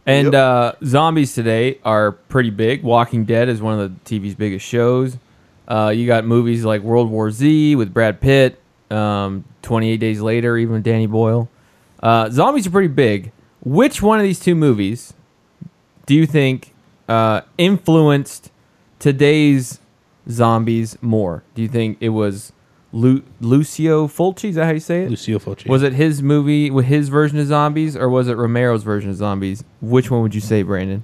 and Yep. uh, zombies today are pretty big. Walking Dead is one of the TV's biggest shows. Uh, you got movies like World War Z with Brad Pitt, um, Twenty Eight Days Later, even with Danny Boyle. Uh, zombies are pretty big. Which one of these two movies do you think uh, influenced today's zombies more? Do you think it was Lu- Lucio Fulci? Is that how you say it? Lucio Fulci. Was it his movie with his version of zombies, or was it Romero's version of zombies? Which one would you say, Brandon?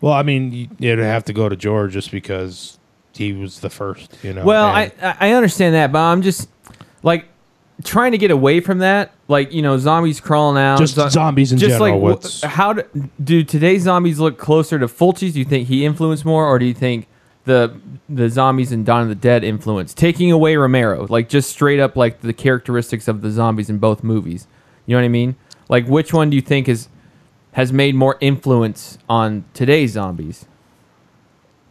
Well, I mean, you- you'd have to go to George just because he was the first, you know. Well, and- I I I understand that, but I'm just like trying to get away from that, like you know, zombies crawling out, Just zombies in just general, Like, what's- how do, do today's zombies look closer to Fulci's? Do you think he influenced more, or do you think the the zombies in Dawn of the Dead influence, taking away Romero, like just straight up like the characteristics of the zombies in both movies? You know what I mean? Like, which one do you think is has made more influence on today's zombies?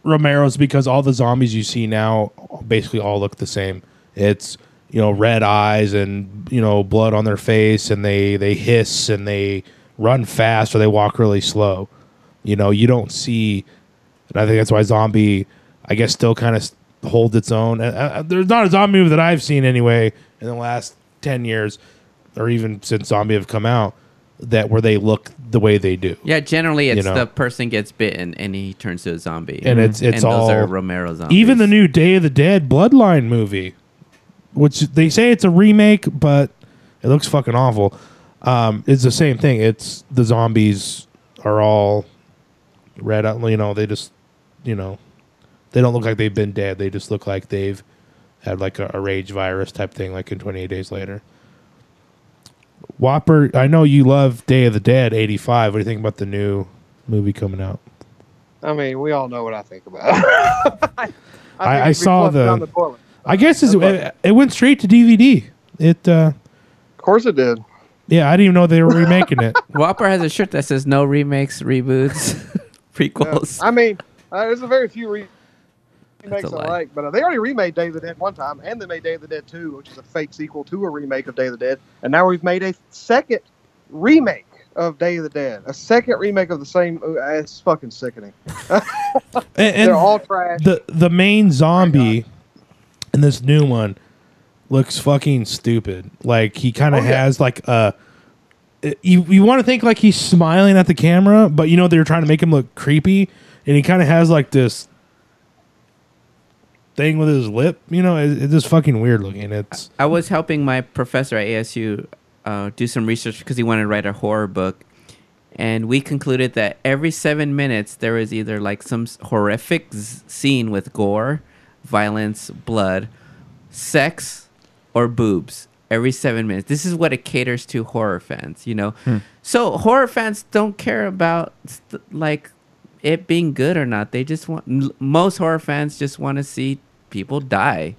Romero's because all the zombies you see now basically all look the same. It's you know red eyes and you know blood on their face, and they they hiss and they run fast or they walk really slow. You know you don't see, and I think that's why zombie I guess still kind of holds its own. Uh, uh, there's not a zombie movie that I've seen anyway in the last ten years, or even since zombie have come out that where they look the way they do. Yeah, generally it's You know? the person gets bitten and he turns to a zombie, and it's it's and all those are Romero zombies. Even the new Day of the Dead Bloodline movie, which they say it's a remake, but it looks fucking awful. Um, it's the same thing. It's the zombies are all red. out- You know, they just you know they don't look like they've been dead. They just look like they've had like a, a rage virus type thing, like in 28 Days Later. Whopper, I know you love Day of the Dead '85. What do you think about the new movie coming out? I mean, we all know what I think about. it. I, think I, I saw flushed the. down toilet. I guess it's, it, it went straight to DVD. It. uh Of course, it did. Yeah, I didn't even know they were remaking it. Whopper has a shirt that says "No remakes, reboots, prequels." I mean, uh, there's a very few re- remakes That's a I like, but uh, they already remade Day of the Dead one time, and they made Day of the Dead 2, which is a fake sequel to a remake of Day of the Dead. And now we've made a second remake of Day of the Dead, a second remake of the same. uh, It's fucking sickening. And, and They're all trash. the the main zombie in this new one looks fucking stupid. Like he kind of Oh, yeah. has like a. You you want to think like he's smiling at the camera, but you know they're trying to make him look creepy, and he kind of has like this thing with his lip. You know, it, it's just fucking weird looking. It's I was helping my professor at ASU uh, do some research because he wanted to write a horror book, and we concluded that every seven minutes there was either like some horrific z- scene with gore, violence, blood, sex, or boobs. Every seven minutes. This is what it caters to horror fans, you know. So horror fans don't care about st- like it being good or not. They just want m- most horror fans just want to see people die.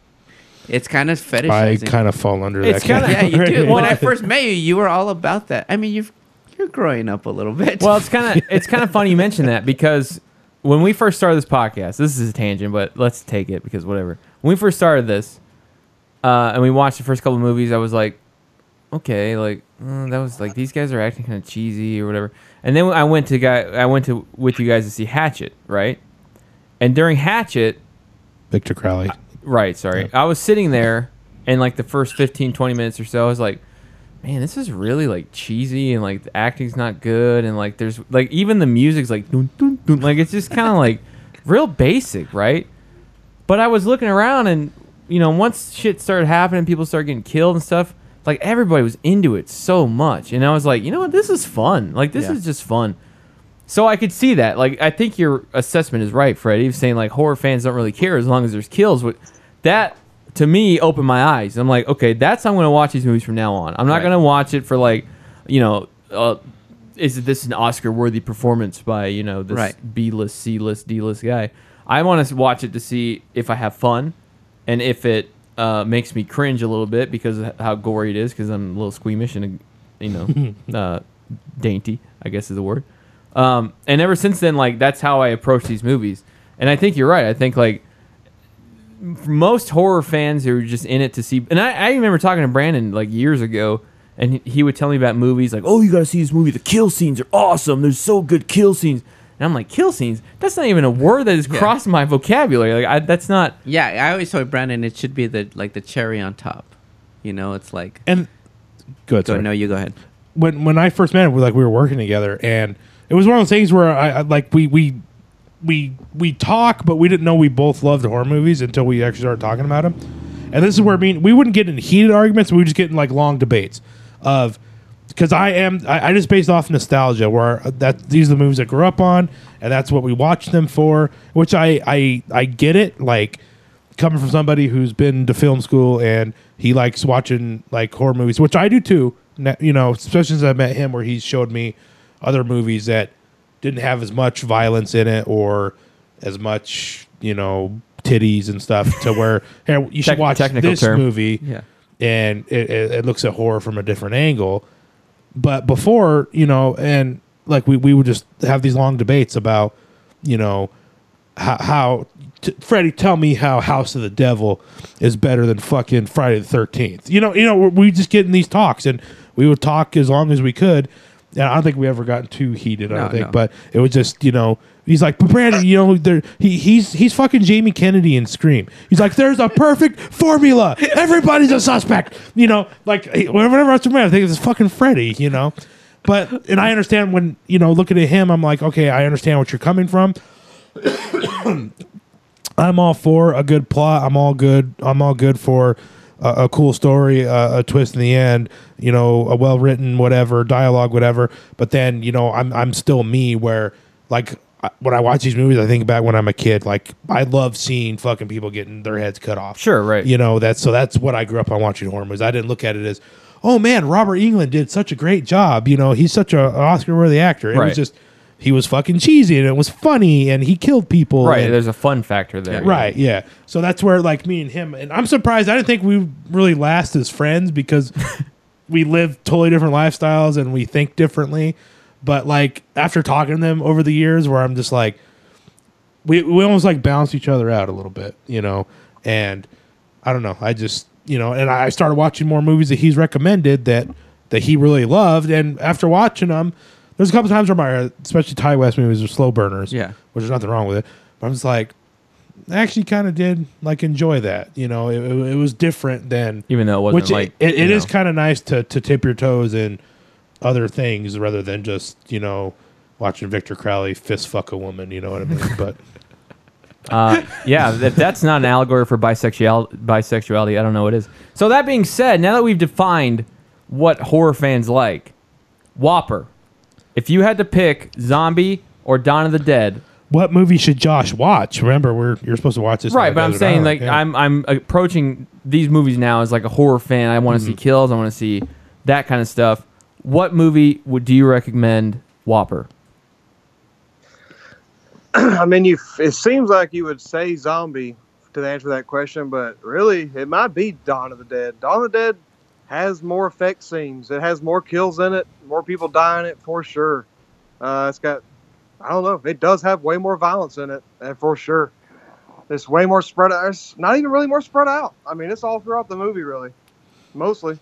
It's kind of fetishizing. I kind of fall under It's that. kinda- yeah, you do. When I first met you, you were all about that. I mean, you've you're growing up a little bit. Well, it's kind of it's kind of funny you mention that because when we first started this podcast, this is a tangent, but let's take it because whatever. When we first started this, uh, and we watched the first couple of movies, I was like, okay, like mm, that was like these guys are acting kind of cheesy or whatever. And then I went to guy, I went to with you guys to see Hatchet, right? And during Hatchet, Victor Crowley. Right, sorry. I was sitting there and like the first 15 20 minutes or so I was like, man, this is really like cheesy and like the acting's not good and like there's like even the music's like dun, dun, dun, like it's just kind of like real basic, right? But I was looking around and you know, once shit started happening, people started getting killed and stuff, like everybody was into it so much. And I was like, you know what, this is fun. Like this Yeah. is just fun. So I could see that. Like I think your assessment is right, Fred. He was saying like horror fans don't really care as long as there's kills. What that to me opened my eyes. I'm like, okay, that's how I'm going to watch these movies from now on. I'm not Right. going to watch it for like, you know, uh, is this an Oscar worthy performance by you know this Right. B list, C list, D list guy? I want to watch it to see if I have fun and if it uh, makes me cringe a little bit because of how gory it is. Because I'm a little squeamish and you know uh, dainty, I guess is the word. Um, and ever since then, like that's how I approach these movies. And I think you're right. I think like most horror fans who are just in it to see. And I, I remember talking to Brandon like years ago, and he, he would tell me about movies like, "Oh, you got to see this movie. The kill scenes are awesome. There's so good kill scenes." And I'm like, "Kill scenes? That's not even a word that has crossed my vocabulary. Like, I, that's not." yeah, I always told Brandon it should be the like the cherry on top. You know, it's like And good. go. sorry. No, you go ahead. when when I first met him, we like we were working together, and it was one of those things where I, I like we we we we talk, but we didn't know we both loved horror movies until we actually started talking about them. And this is where I mean we wouldn't get in heated arguments, we would just get in like long debates of because I am I, I just based off nostalgia where uh, that these are the movies I grew up on, and that's what we watched them for. Which I I I get it like coming from somebody who's been to film school and he likes watching like horror movies, which I do too. You know, especially since I met him, where he showed me other movies that didn't have as much violence in it or as much, you know, titties and stuff. To where hey, you should Tec- watch technical this term. movie, Yeah. and it, it, it looks at horror from a different angle. But before, you know, and like we we would just have these long debates about, you know, how, how t- Freddie, tell me how House of the Devil is better than fucking Friday the Thirteenth. You know, you know, we just get in these talks, and we would talk as long as we could. And I don't think we ever gotten too heated. I don't think, no. but it was just you know. He's like, but Brandon, you know, there he he's he's fucking Jamie Kennedy in Scream. He's like, there's a perfect formula. Everybody's a suspect. You know, like whenever I man, I think it's fucking Freddy. You know, but and I understand when you know looking at him, I'm like, okay, I understand what you're coming from. I'm all for a good plot. I'm all good. I'm all good for a, a cool story, a, a twist in the end. You know, a well written whatever dialogue, whatever. But then you know, I'm I'm still me. Where like when I watch these movies, I think back when I'm a kid. Like I love seeing fucking people getting their heads cut off. Sure, right. You know that's so that's what I grew up on watching horror movies. I didn't look at it as, oh man, Robert Englund did such a great job. You know, he's such a Oscar worthy actor. It Right. was just he was fucking cheesy and it was funny and he killed people. Right. and- There's a fun factor there. Right, yeah. So that's where like me and him and I'm surprised I didn't think we really last as friends because we live totally different lifestyles and we think differently. But like after talking to them over the years where I'm just like we we almost like balance each other out a little bit, you know. And I don't know, I just you know, and I started watching more movies that he's recommended that that he really loved and after watching them there's a couple times where my especially Ti West movies are slow burners. Yeah. Which there's nothing wrong with it. But I'm just like I actually kind of did like enjoy that. You know, it, it, it was different than Even though it wasn't which like it, it you kind of nice to to tip your toes in other things rather than just you know watching Victor Crowley fist fuck a woman. You know what I mean? But Uh, yeah, if that's not an allegory for bisexual bisexuality, I don't know what is. So that being said, now that we've defined what horror fans like, Whopper. If you had to pick Zombie or Dawn of the Dead, what movie should Josh watch? Remember, we're you're supposed to watch this. right? But I'm saying Island, like yeah. I'm I'm approaching these movies now as like a horror fan. I want to see Mm-hmm. kills. I want to see that kind of stuff. What movie would do you recommend? Whopper. I mean, you. It seems like you would say zombie to answer that question, but really, it might be Dawn of the Dead. Dawn of the Dead has more effect scenes. It has more kills in it. More people die in it for sure. Uh, it's got. I don't know. It does have way more violence in it, and for sure, it's way more spread out. It's not even really more spread out. I mean, it's all throughout the movie, really, mostly.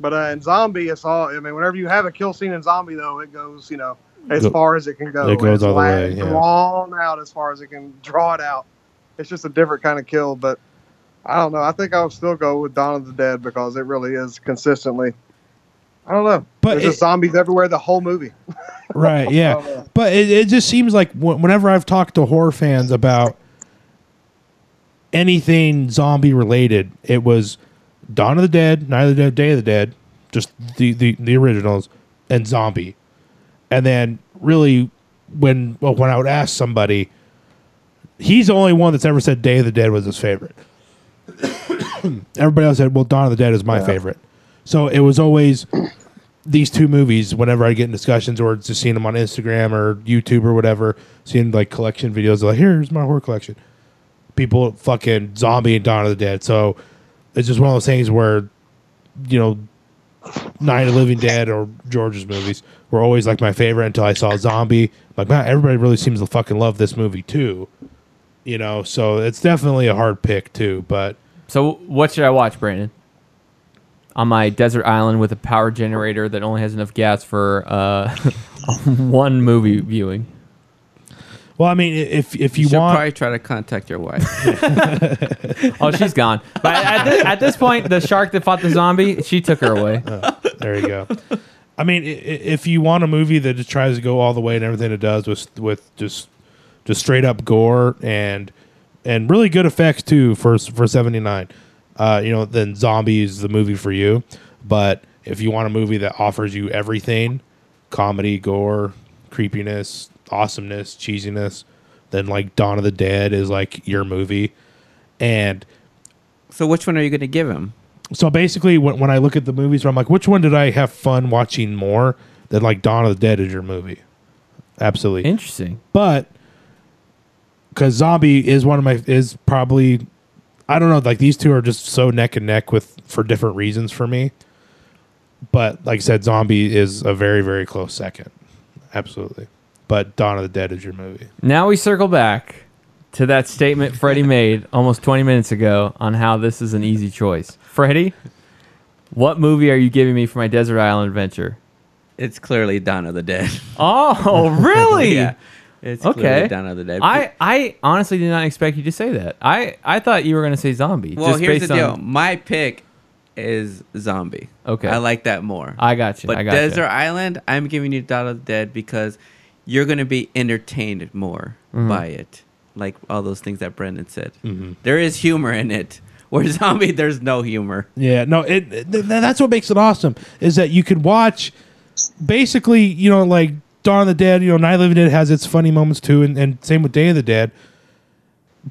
But uh, in zombie, it's all. I mean, whenever you have a kill scene in zombie, though, it goes, you know, as Go- far as it can go. it goes It's all the way, yeah. Drawn out as far as it can draw it out. It's just a different kind of kill, but I don't know. I think I'll still go with Dawn of the Dead because it really is consistently. I don't know. But There's it- just zombies everywhere the whole movie. right yeah oh, but it, it just seems like whenever i've talked to horror fans about anything zombie related it was dawn of the dead night of the dead day of the dead just the the, the originals and zombie and then really when well when i would ask somebody he's the only one that's ever said day of the dead was his favorite everybody else said well dawn of the dead is my Yeah. favorite so it was always these two movies whenever I get in discussions or just seeing them on Instagram or YouTube or whatever, seeing like collection videos like here's my horror collection. People fucking zombie and Dawn of the Dead. So it's just one of those things where, you know, Night of the Living Dead or George's movies were always like my favorite until I saw Zombie. Like man, everybody really seems to fucking love this movie too. You know, so it's definitely a hard pick too, but So what should I watch, Brandon? On my desert island with a power generator that only has enough gas for uh, one movie viewing. well, I mean, if if you, You should want, probably try to contact your wife. Oh, she's gone. But at, thi- at this point, the shark that fought the zombie, she took her away. There you go. I mean, i- i- if you want a movie that just tries to go all the way and everything it does with with just just straight up gore and and really good effects too for for seventy nine, uh, you know, then zombies is the movie for you. But if you want a movie that offers you everything, comedy, gore, creepiness, awesomeness, cheesiness, then like Dawn of the Dead is like your movie. And So which one are you going to give him? so basically, when, when I look at the movies, I'm like, which one did I have fun watching more than like Dawn of the Dead is your movie? Absolutely. Interesting. But because Zombie is one of my is probably I don't know like these two are just so neck and neck with for different reasons for me. But like I said, Zombie is a very very close second. Absolutely. But Dawn of the Dead is your movie. Now we circle back to that statement Freddie made almost 20 minutes ago on how this is an easy choice. Freddie, what movie are you giving me for my desert island adventure? It's clearly Dawn of the Dead. Oh, really? yeah. It's Okay. clearly Dawn of the Dead. I, I honestly did not expect you to say that. I, I thought you were going to say zombie. well, just here's the deal. on- My pick is Zombie. Okay. I like that more. I got you. But I got you. Desert Island, I'm giving you Dawn of the Dead because you're going to be entertained more Mhm. by it. Like all those things that Brendan said. Mhm. There is humor in it. Where Zombie, there's no humor. Yeah, no, it, it- th- that's what makes it awesome is that you could watch basically, you know, like Dawn of the Dead, you know, Night of the Living Dead has its funny moments too, and, and same with Day of the Dead.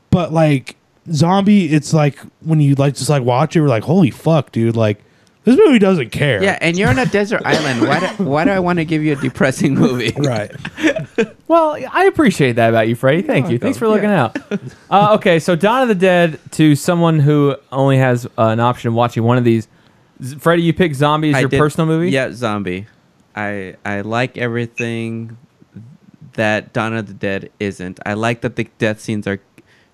But like Zombie, it's like when you like just like watch it, we're like, holy fuck, dude, like this movie doesn't care. Yeah, and you're on a desert island. Why do, why do I want to give you a depressing movie? Right. Well, I appreciate that about you, Freddie. Thank you. Thanks for looking out. Uh, okay, so Dawn of the Dead to someone who only has uh, an option of watching one of these. Z- Freddie, you pick Zombie as I your did- personal movie? Yeah, Zombie. I I like everything that Dawn of the Dead isn't. I like that the death scenes are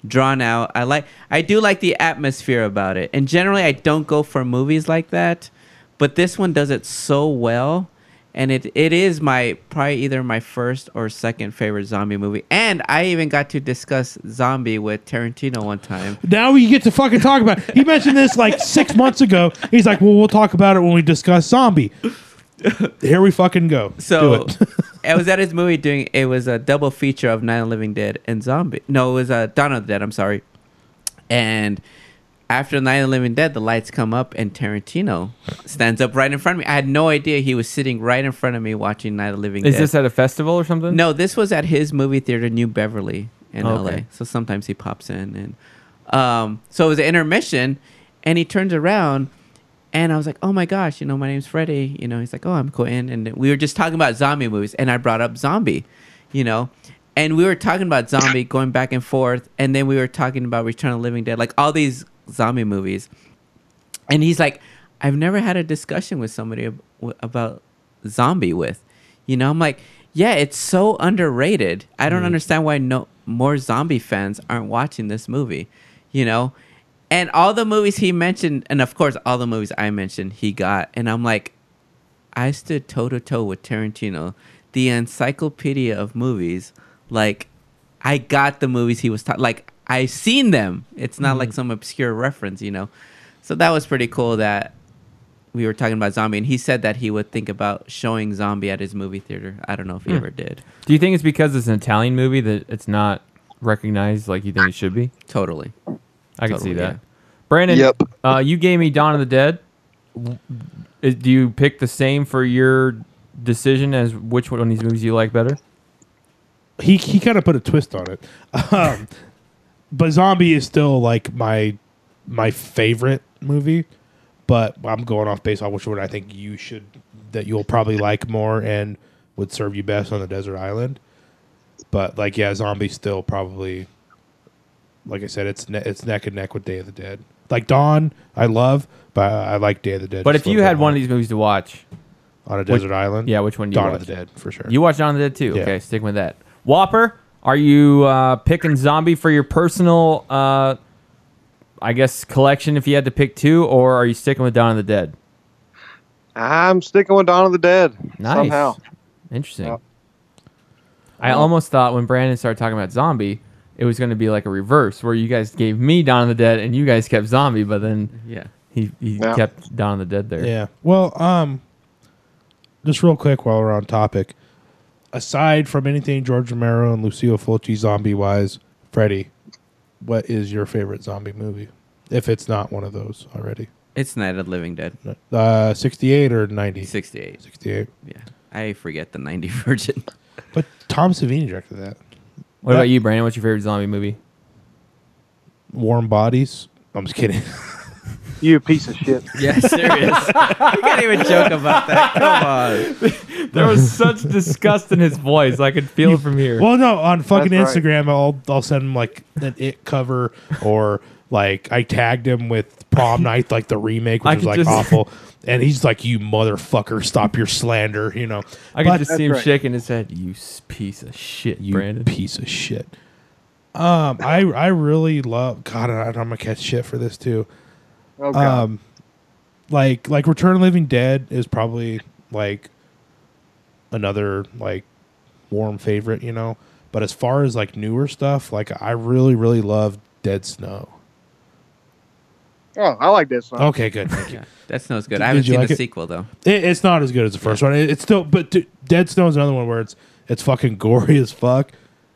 drawn out. I like I do like the atmosphere about it. And generally I don't go for movies like that, but this one does it so well. And it, it is my probably either my first or second favorite zombie movie. And I even got to discuss Zombie with Tarantino one time. Now we get to fucking talk about it. He mentioned this like six months ago. He's like, well, we'll talk about it when we discuss Zombie. Here we fucking go. So Do it. I was at his movie doing it was a double feature of Night of Living Dead and Zombie. No, it was uh, Dawn of the Dead. I'm sorry. And after Night of the Living Dead, the lights come up and Tarantino stands up right in front of me. I had no idea he was sitting right in front of me watching Night of the Living Is Dead. Is this at a festival or something? No, this was at his movie theater, New Beverly, in Okay. LA. So sometimes he pops in, and um, so it was an intermission, and he turns around, and I was like, "Oh my gosh, you know, my name's Freddie." You know, he's like, "Oh, I'm Quentin," and we were just talking about zombie movies, and I brought up Zombie, you know, and we were talking about Zombie, going back and forth, and then we were talking about Return of the Living Dead, like all these zombie movies, and he's like, I've never had a discussion with somebody ab- w- about zombie with. You know, I'm like, yeah, it's so underrated. I don't mm-hmm. understand why no more zombie fans aren't watching this movie. You know, and all the movies he mentioned, and of course all the movies I mentioned, he got, and I'm like, I stood toe to toe with Tarantino, the encyclopedia of movies. Like, I got the movies he was talking. Like, I've seen them. It's not like some obscure reference, you know. So that was pretty cool that we were talking about zombie, and he said that he would think about showing zombie at his movie theater. I don't know if he Hmm. ever did. Do you think it's because it's an Italian movie that it's not recognized like you think it should be? Totally. I can see that. yeah. Brandon, Yep. uh, you gave me Dawn of the Dead. Do you pick the same for your decision as which one of these movies you like better? he he kind of put a twist on it. Um, but Zombie is still like my my favorite movie. But I'm going off based on which one I think you should that you'll probably like more and would serve you best on the desert island. But like yeah, Zombie still probably like I said, it's ne- it's neck and neck with Day of the Dead. Like Dawn, I love, but I like Day of the Dead. But if you had one more. of these movies to watch on a which- desert island, yeah, which one do you Dawn watch? of the Dead for sure. You watch Dawn of the Dead too. Yeah. Okay, sticking with that. Whopper, are you uh, picking Zombie for your personal, uh, I guess, collection if you had to pick two, or are you sticking with Dawn of the Dead? I'm sticking with Dawn of the Dead. Nice. Somehow. Interesting. Yep. I almost thought when Brandon started talking about Zombie, it was going to be like a reverse where you guys gave me Dawn of the Dead and you guys kept Zombie, but then Yeah. he, he Yeah. kept Dawn of the Dead there. Yeah. Well, um, just real quick while we're on topic, aside from anything George Romero and Lucio Fulci zombie wise, Freddy, what is your favorite zombie movie? If it's not one of those already, It's Night of the Living Dead. uh, sixty-eight or ninety? 68. Sixty-eight. Yeah. I forget the 90 version. But Tom Savini directed that. What about you, Brandon? What's your favorite zombie movie? warm bodies. I'm just kidding. You piece of shit. Yeah, serious. you can't even joke about that. Come on. There was such disgust in his voice. I could feel it from here. Well, no, on fucking That's right. Instagram, I'll I'll send him like an it cover or like I tagged him with Prom Night, like the remake, I which was could like just- awful. And he's like, "You motherfucker, stop your slander!" You know. I could But- just see him right. shaking his head. You piece of shit, you Brandon. piece of shit. Um, I I really love. God, I, I'm gonna catch shit for this too. Oh, God. Um, like like Return of the Living Dead is probably like another like warm favorite, you know. But as far as like newer stuff, like I really really love Dead Snow. Oh, I like this one. Okay, good. Thank you. Yeah, that snows good. Did- I haven't did you seen like the it? sequel though. It, it's not as good as the first one. It, it's still, but d- Dead Snow is another one where it's it's fucking gory as fuck,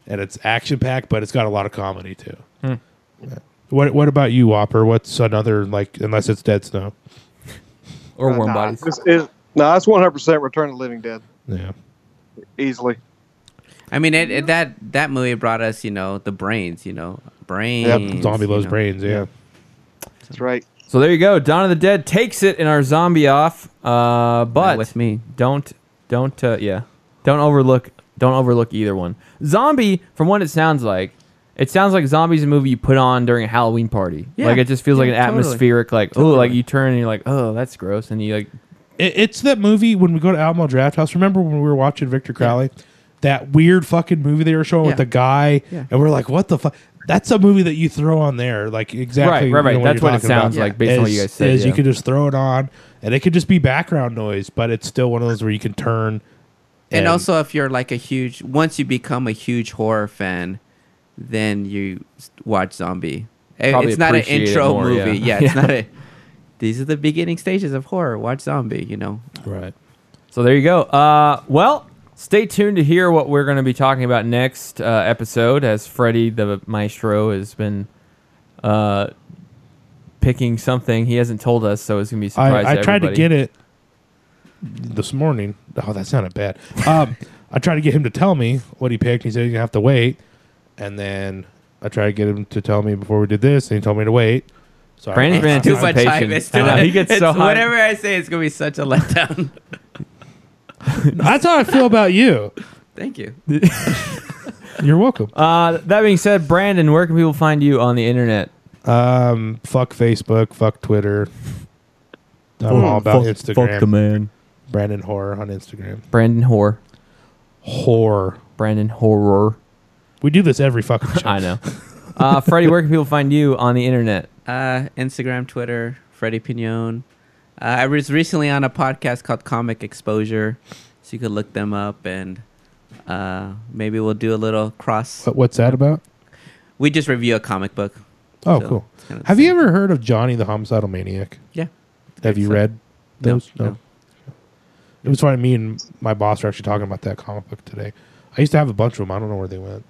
and it's action packed, but it's got a lot of comedy too. Hmm. Yeah. What What about you, Whopper? What's another like? Unless it's Dead Snow. or warm nah, bodies. It's, it, no, that's 100% Return of the Living Dead. Yeah. Easily. I mean, it, it, that that movie brought us, you know, the brains. You know, brains. Zombie you loves know. brains. Yeah. That's right. So there you go. Dawn of the Dead takes it in our zombie off. Uh, but Not with me. don't don't uh, yeah don't overlook don't overlook either one. Zombie, from what it sounds like, it sounds like zombies a movie you put on during a Halloween party. Yeah. Like it just feels like an totally. atmospheric like oh like you turn and you're like oh that's gross and you like It, it's that movie when we go to Alamo Drafthouse. Remember when we were watching Victor Crowley? That weird fucking movie they were showing with the guy, Yeah. and we're like, "What the fuck?" That's a movie that you throw on there, like exactly. right right right. you that's what it talking about. sounds Yeah. like based on what you Is- guys said. is yeah. you could just throw it on, and it could just be background noise, but it's still one of those where you can turn. And also, if you're like a huge, once you become a huge horror fan, then you watch Zombie. Eh, Probably it's not an intro more, movie. yeah. Yeah, it's Yeah. not a. These are the beginning stages of horror. Watch Zombie. You know. right. So there you go. Uh, well, stay tuned to hear what we're going to be talking about next uh, episode, as Freddie the Maestro has been uh, picking something he hasn't told us, so it's going to be a surprise. I, I to tried to everybody. get it this morning. Oh, that sounded bad. Um, I tried to get him to tell me what he picked. He said he's gonna have to wait, and then I tried to get him to tell me before we did this, and he told me to wait. So I- Brandon's been It's too much anticipation. hype. It's too Uh, much. he gets so it's- hyped. Whatever I say, it's gonna be such a letdown. That's how I feel about you. Thank you. You're welcome. Uh, that being said, Brandon, where can people find you on the internet? Um, fuck Facebook, fuck Twitter. I'm all about Instagram. Fuck the man. Brandon Horror on Instagram. Brandon Horror. Horror. Brandon Horror. We do this every fucking show. I know. Uh, Freddie, where can people find you on the internet? Uh, Instagram, Twitter, Freddie Pignon. Uh, I was recently on a podcast called Comic Exposure, so you could look them up and uh, maybe we'll do a little cross. What, what's that about? We just review a comic book. Oh, So, cool. kinda Have you ever heard of Johnny the Homicidal Maniac? Yeah. Have you So- read No, those? no. It was funny. Me and my boss were actually talking about that comic book today. I used to have a bunch of them. I don't know where they went.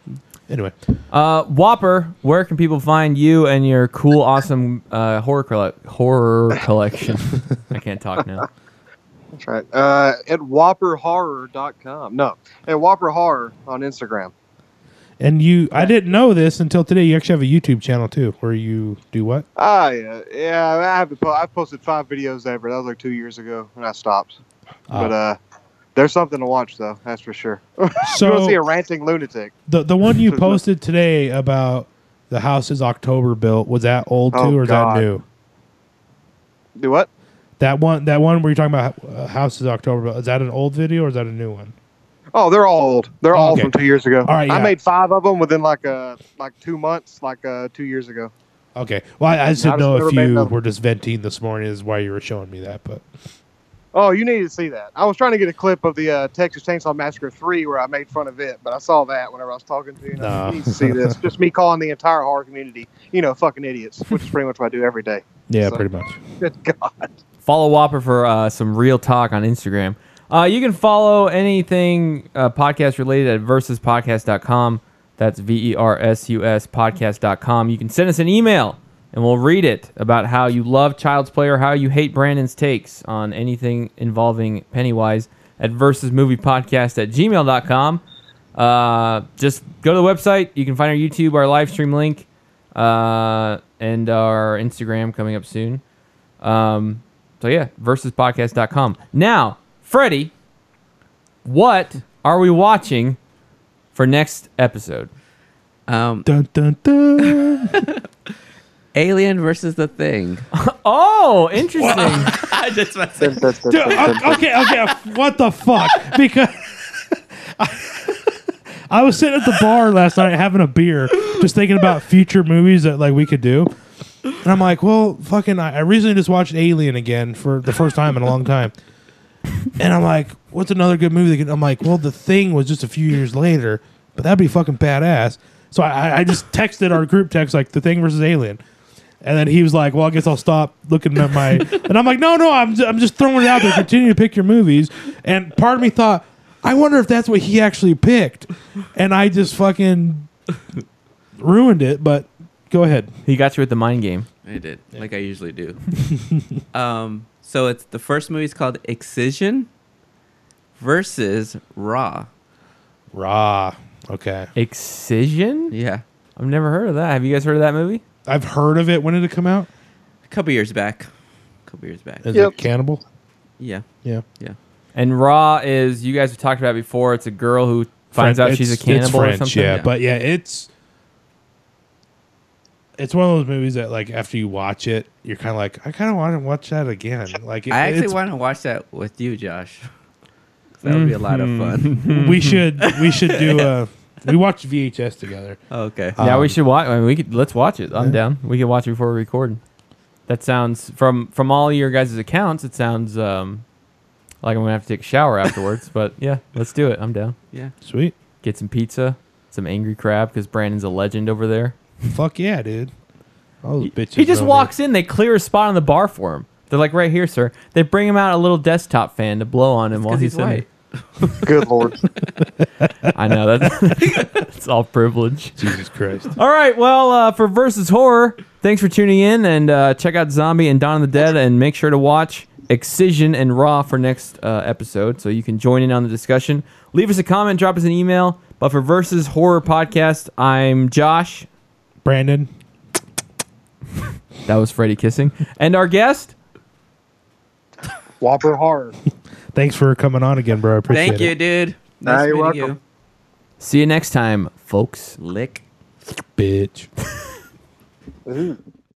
Anyway, Uh, Whopper, where can people find you and your cool, awesome uh, horror colle- horror collection? I can't talk now. That's right. Uh, at whopperhorror.com. No, at Whopper Horror on Instagram. and you, I didn't know this until today. You actually have a YouTube channel too, where you do what? Ah, yeah, yeah. I have. Po- I posted five videos ever. That was like two years ago, and I stopped. But uh, there's something to watch though. That's for sure. So- you to see a ranting lunatic? The the one you posted today about the Houses October Built was that old too, Oh, or is God. that new? Do what? That one, that one where you're talking about uh, Houses October Built. Is that an old video or is that a new one? Oh, they're all old. They're Oh, all okay. from two years ago. All right, I yeah. made five of them within like uh like two months, like uh two years ago. Okay. Well, I, I just I didn't just know never if made you another were just venting this morning. Is why you were showing me that, but Oh, you need to see that. I was trying to get a clip of the uh, Texas Chainsaw Massacre three where I made fun of it, but I saw that whenever I was talking to you. and I No. You need to see this. Just me calling the entire horror community, you know, fucking idiots, which is pretty much what I do every day. yeah, So- pretty much. Good God. Follow Whopper for uh, some real talk on Instagram. Uh, you can follow anything uh, podcast related at versuspodcast.com. That's V E R S U S podcast.com. You can send us an email and we'll read it about how you love Child's Play or how you hate Brandon's takes on anything involving Pennywise at versusmoviepodcast at gmail.com. Uh, just go to the website. You can find our YouTube, our live stream link. uh, and our Instagram coming up soon. Um, so yeah, versuspodcast.com. Now, Freddie, what are we watching for next episode? Um, Dun dun dun. Alien versus the Thing. Oh, interesting. I just messed Dude, dun, uh, dun, o- okay, okay. Uh, what the fuck? Because I was sitting at the bar last night having a beer, just thinking about future movies that like we could do. And I'm like, well, fucking, I I recently just watched Alien again for the first time in a long time. And I'm like, what's another good movie? That could, I'm like, well, The Thing was just a few years later, but that'd be fucking badass. So I, I just texted our group text like The Thing versus Alien. And then he was like, "Well, I guess I'll stop looking at my." and I'm like, "No, no, I'm I'm just throwing it out there. Continue to pick your movies." And part of me thought, "I wonder if that's what he actually picked," and I just fucking ruined it. But go ahead. he got you with the mind game. I did, like I usually do. um, so it's the first movie is called Excision versus Raw. Raw. Okay. Excision? Yeah, I've never heard of that. Have you guys heard of that movie? I've heard of it. When did it come out? a couple years back. A couple years back. Is Yep. it Cannibal? Yeah, Yeah. yeah. And Raw is you guys have talked about it before. It's a girl who finds out she's a it's- cannibal it's or something. Yeah, Yeah. but yeah, it's it's one of those movies that like after you watch it, you're kind of like, I kind of want to watch that again. Like, it, I actually it's- want to watch that with you, Josh. 'Cause That would be a lot of Mm-hmm. fun. we should we should do a we watched VHS together. okay. Yeah, we Um, should watch. I mean, we could let's watch it. I'm down. We can watch it before we record. That sounds from from all your guys' accounts. It sounds um like I'm gonna have to take a shower afterwards. but yeah, let's do it. I'm down. Yeah. Sweet. Get some pizza, some angry crab because Brandon's a legend over there. Fuck yeah, dude. Oh, those He, bitches. he just know walks in. They clear a spot on the bar for him. They're like, right here, sir. They bring him out a little desktop fan to blow on him while he's, he's in white. Good lord. I know that it's all privilege. Jesus Christ. All right, well, uh, for versus horror, thanks for tuning in and uh, check out Zombie and Dawn of the Dead, and make sure to watch Excision and Raw for next uh, episode, so you can join in on the discussion. Leave us a comment, drop us an email. But for versus horror podcast, I'm Josh. Brandon. That was Freddie kissing, and our guest. Whopper hard. Thanks for coming on again, bro. I appreciate it. Thank you, it. dude. Nah, you're meeting welcome. See you next time, folks. Lick. Bitch. Ooh.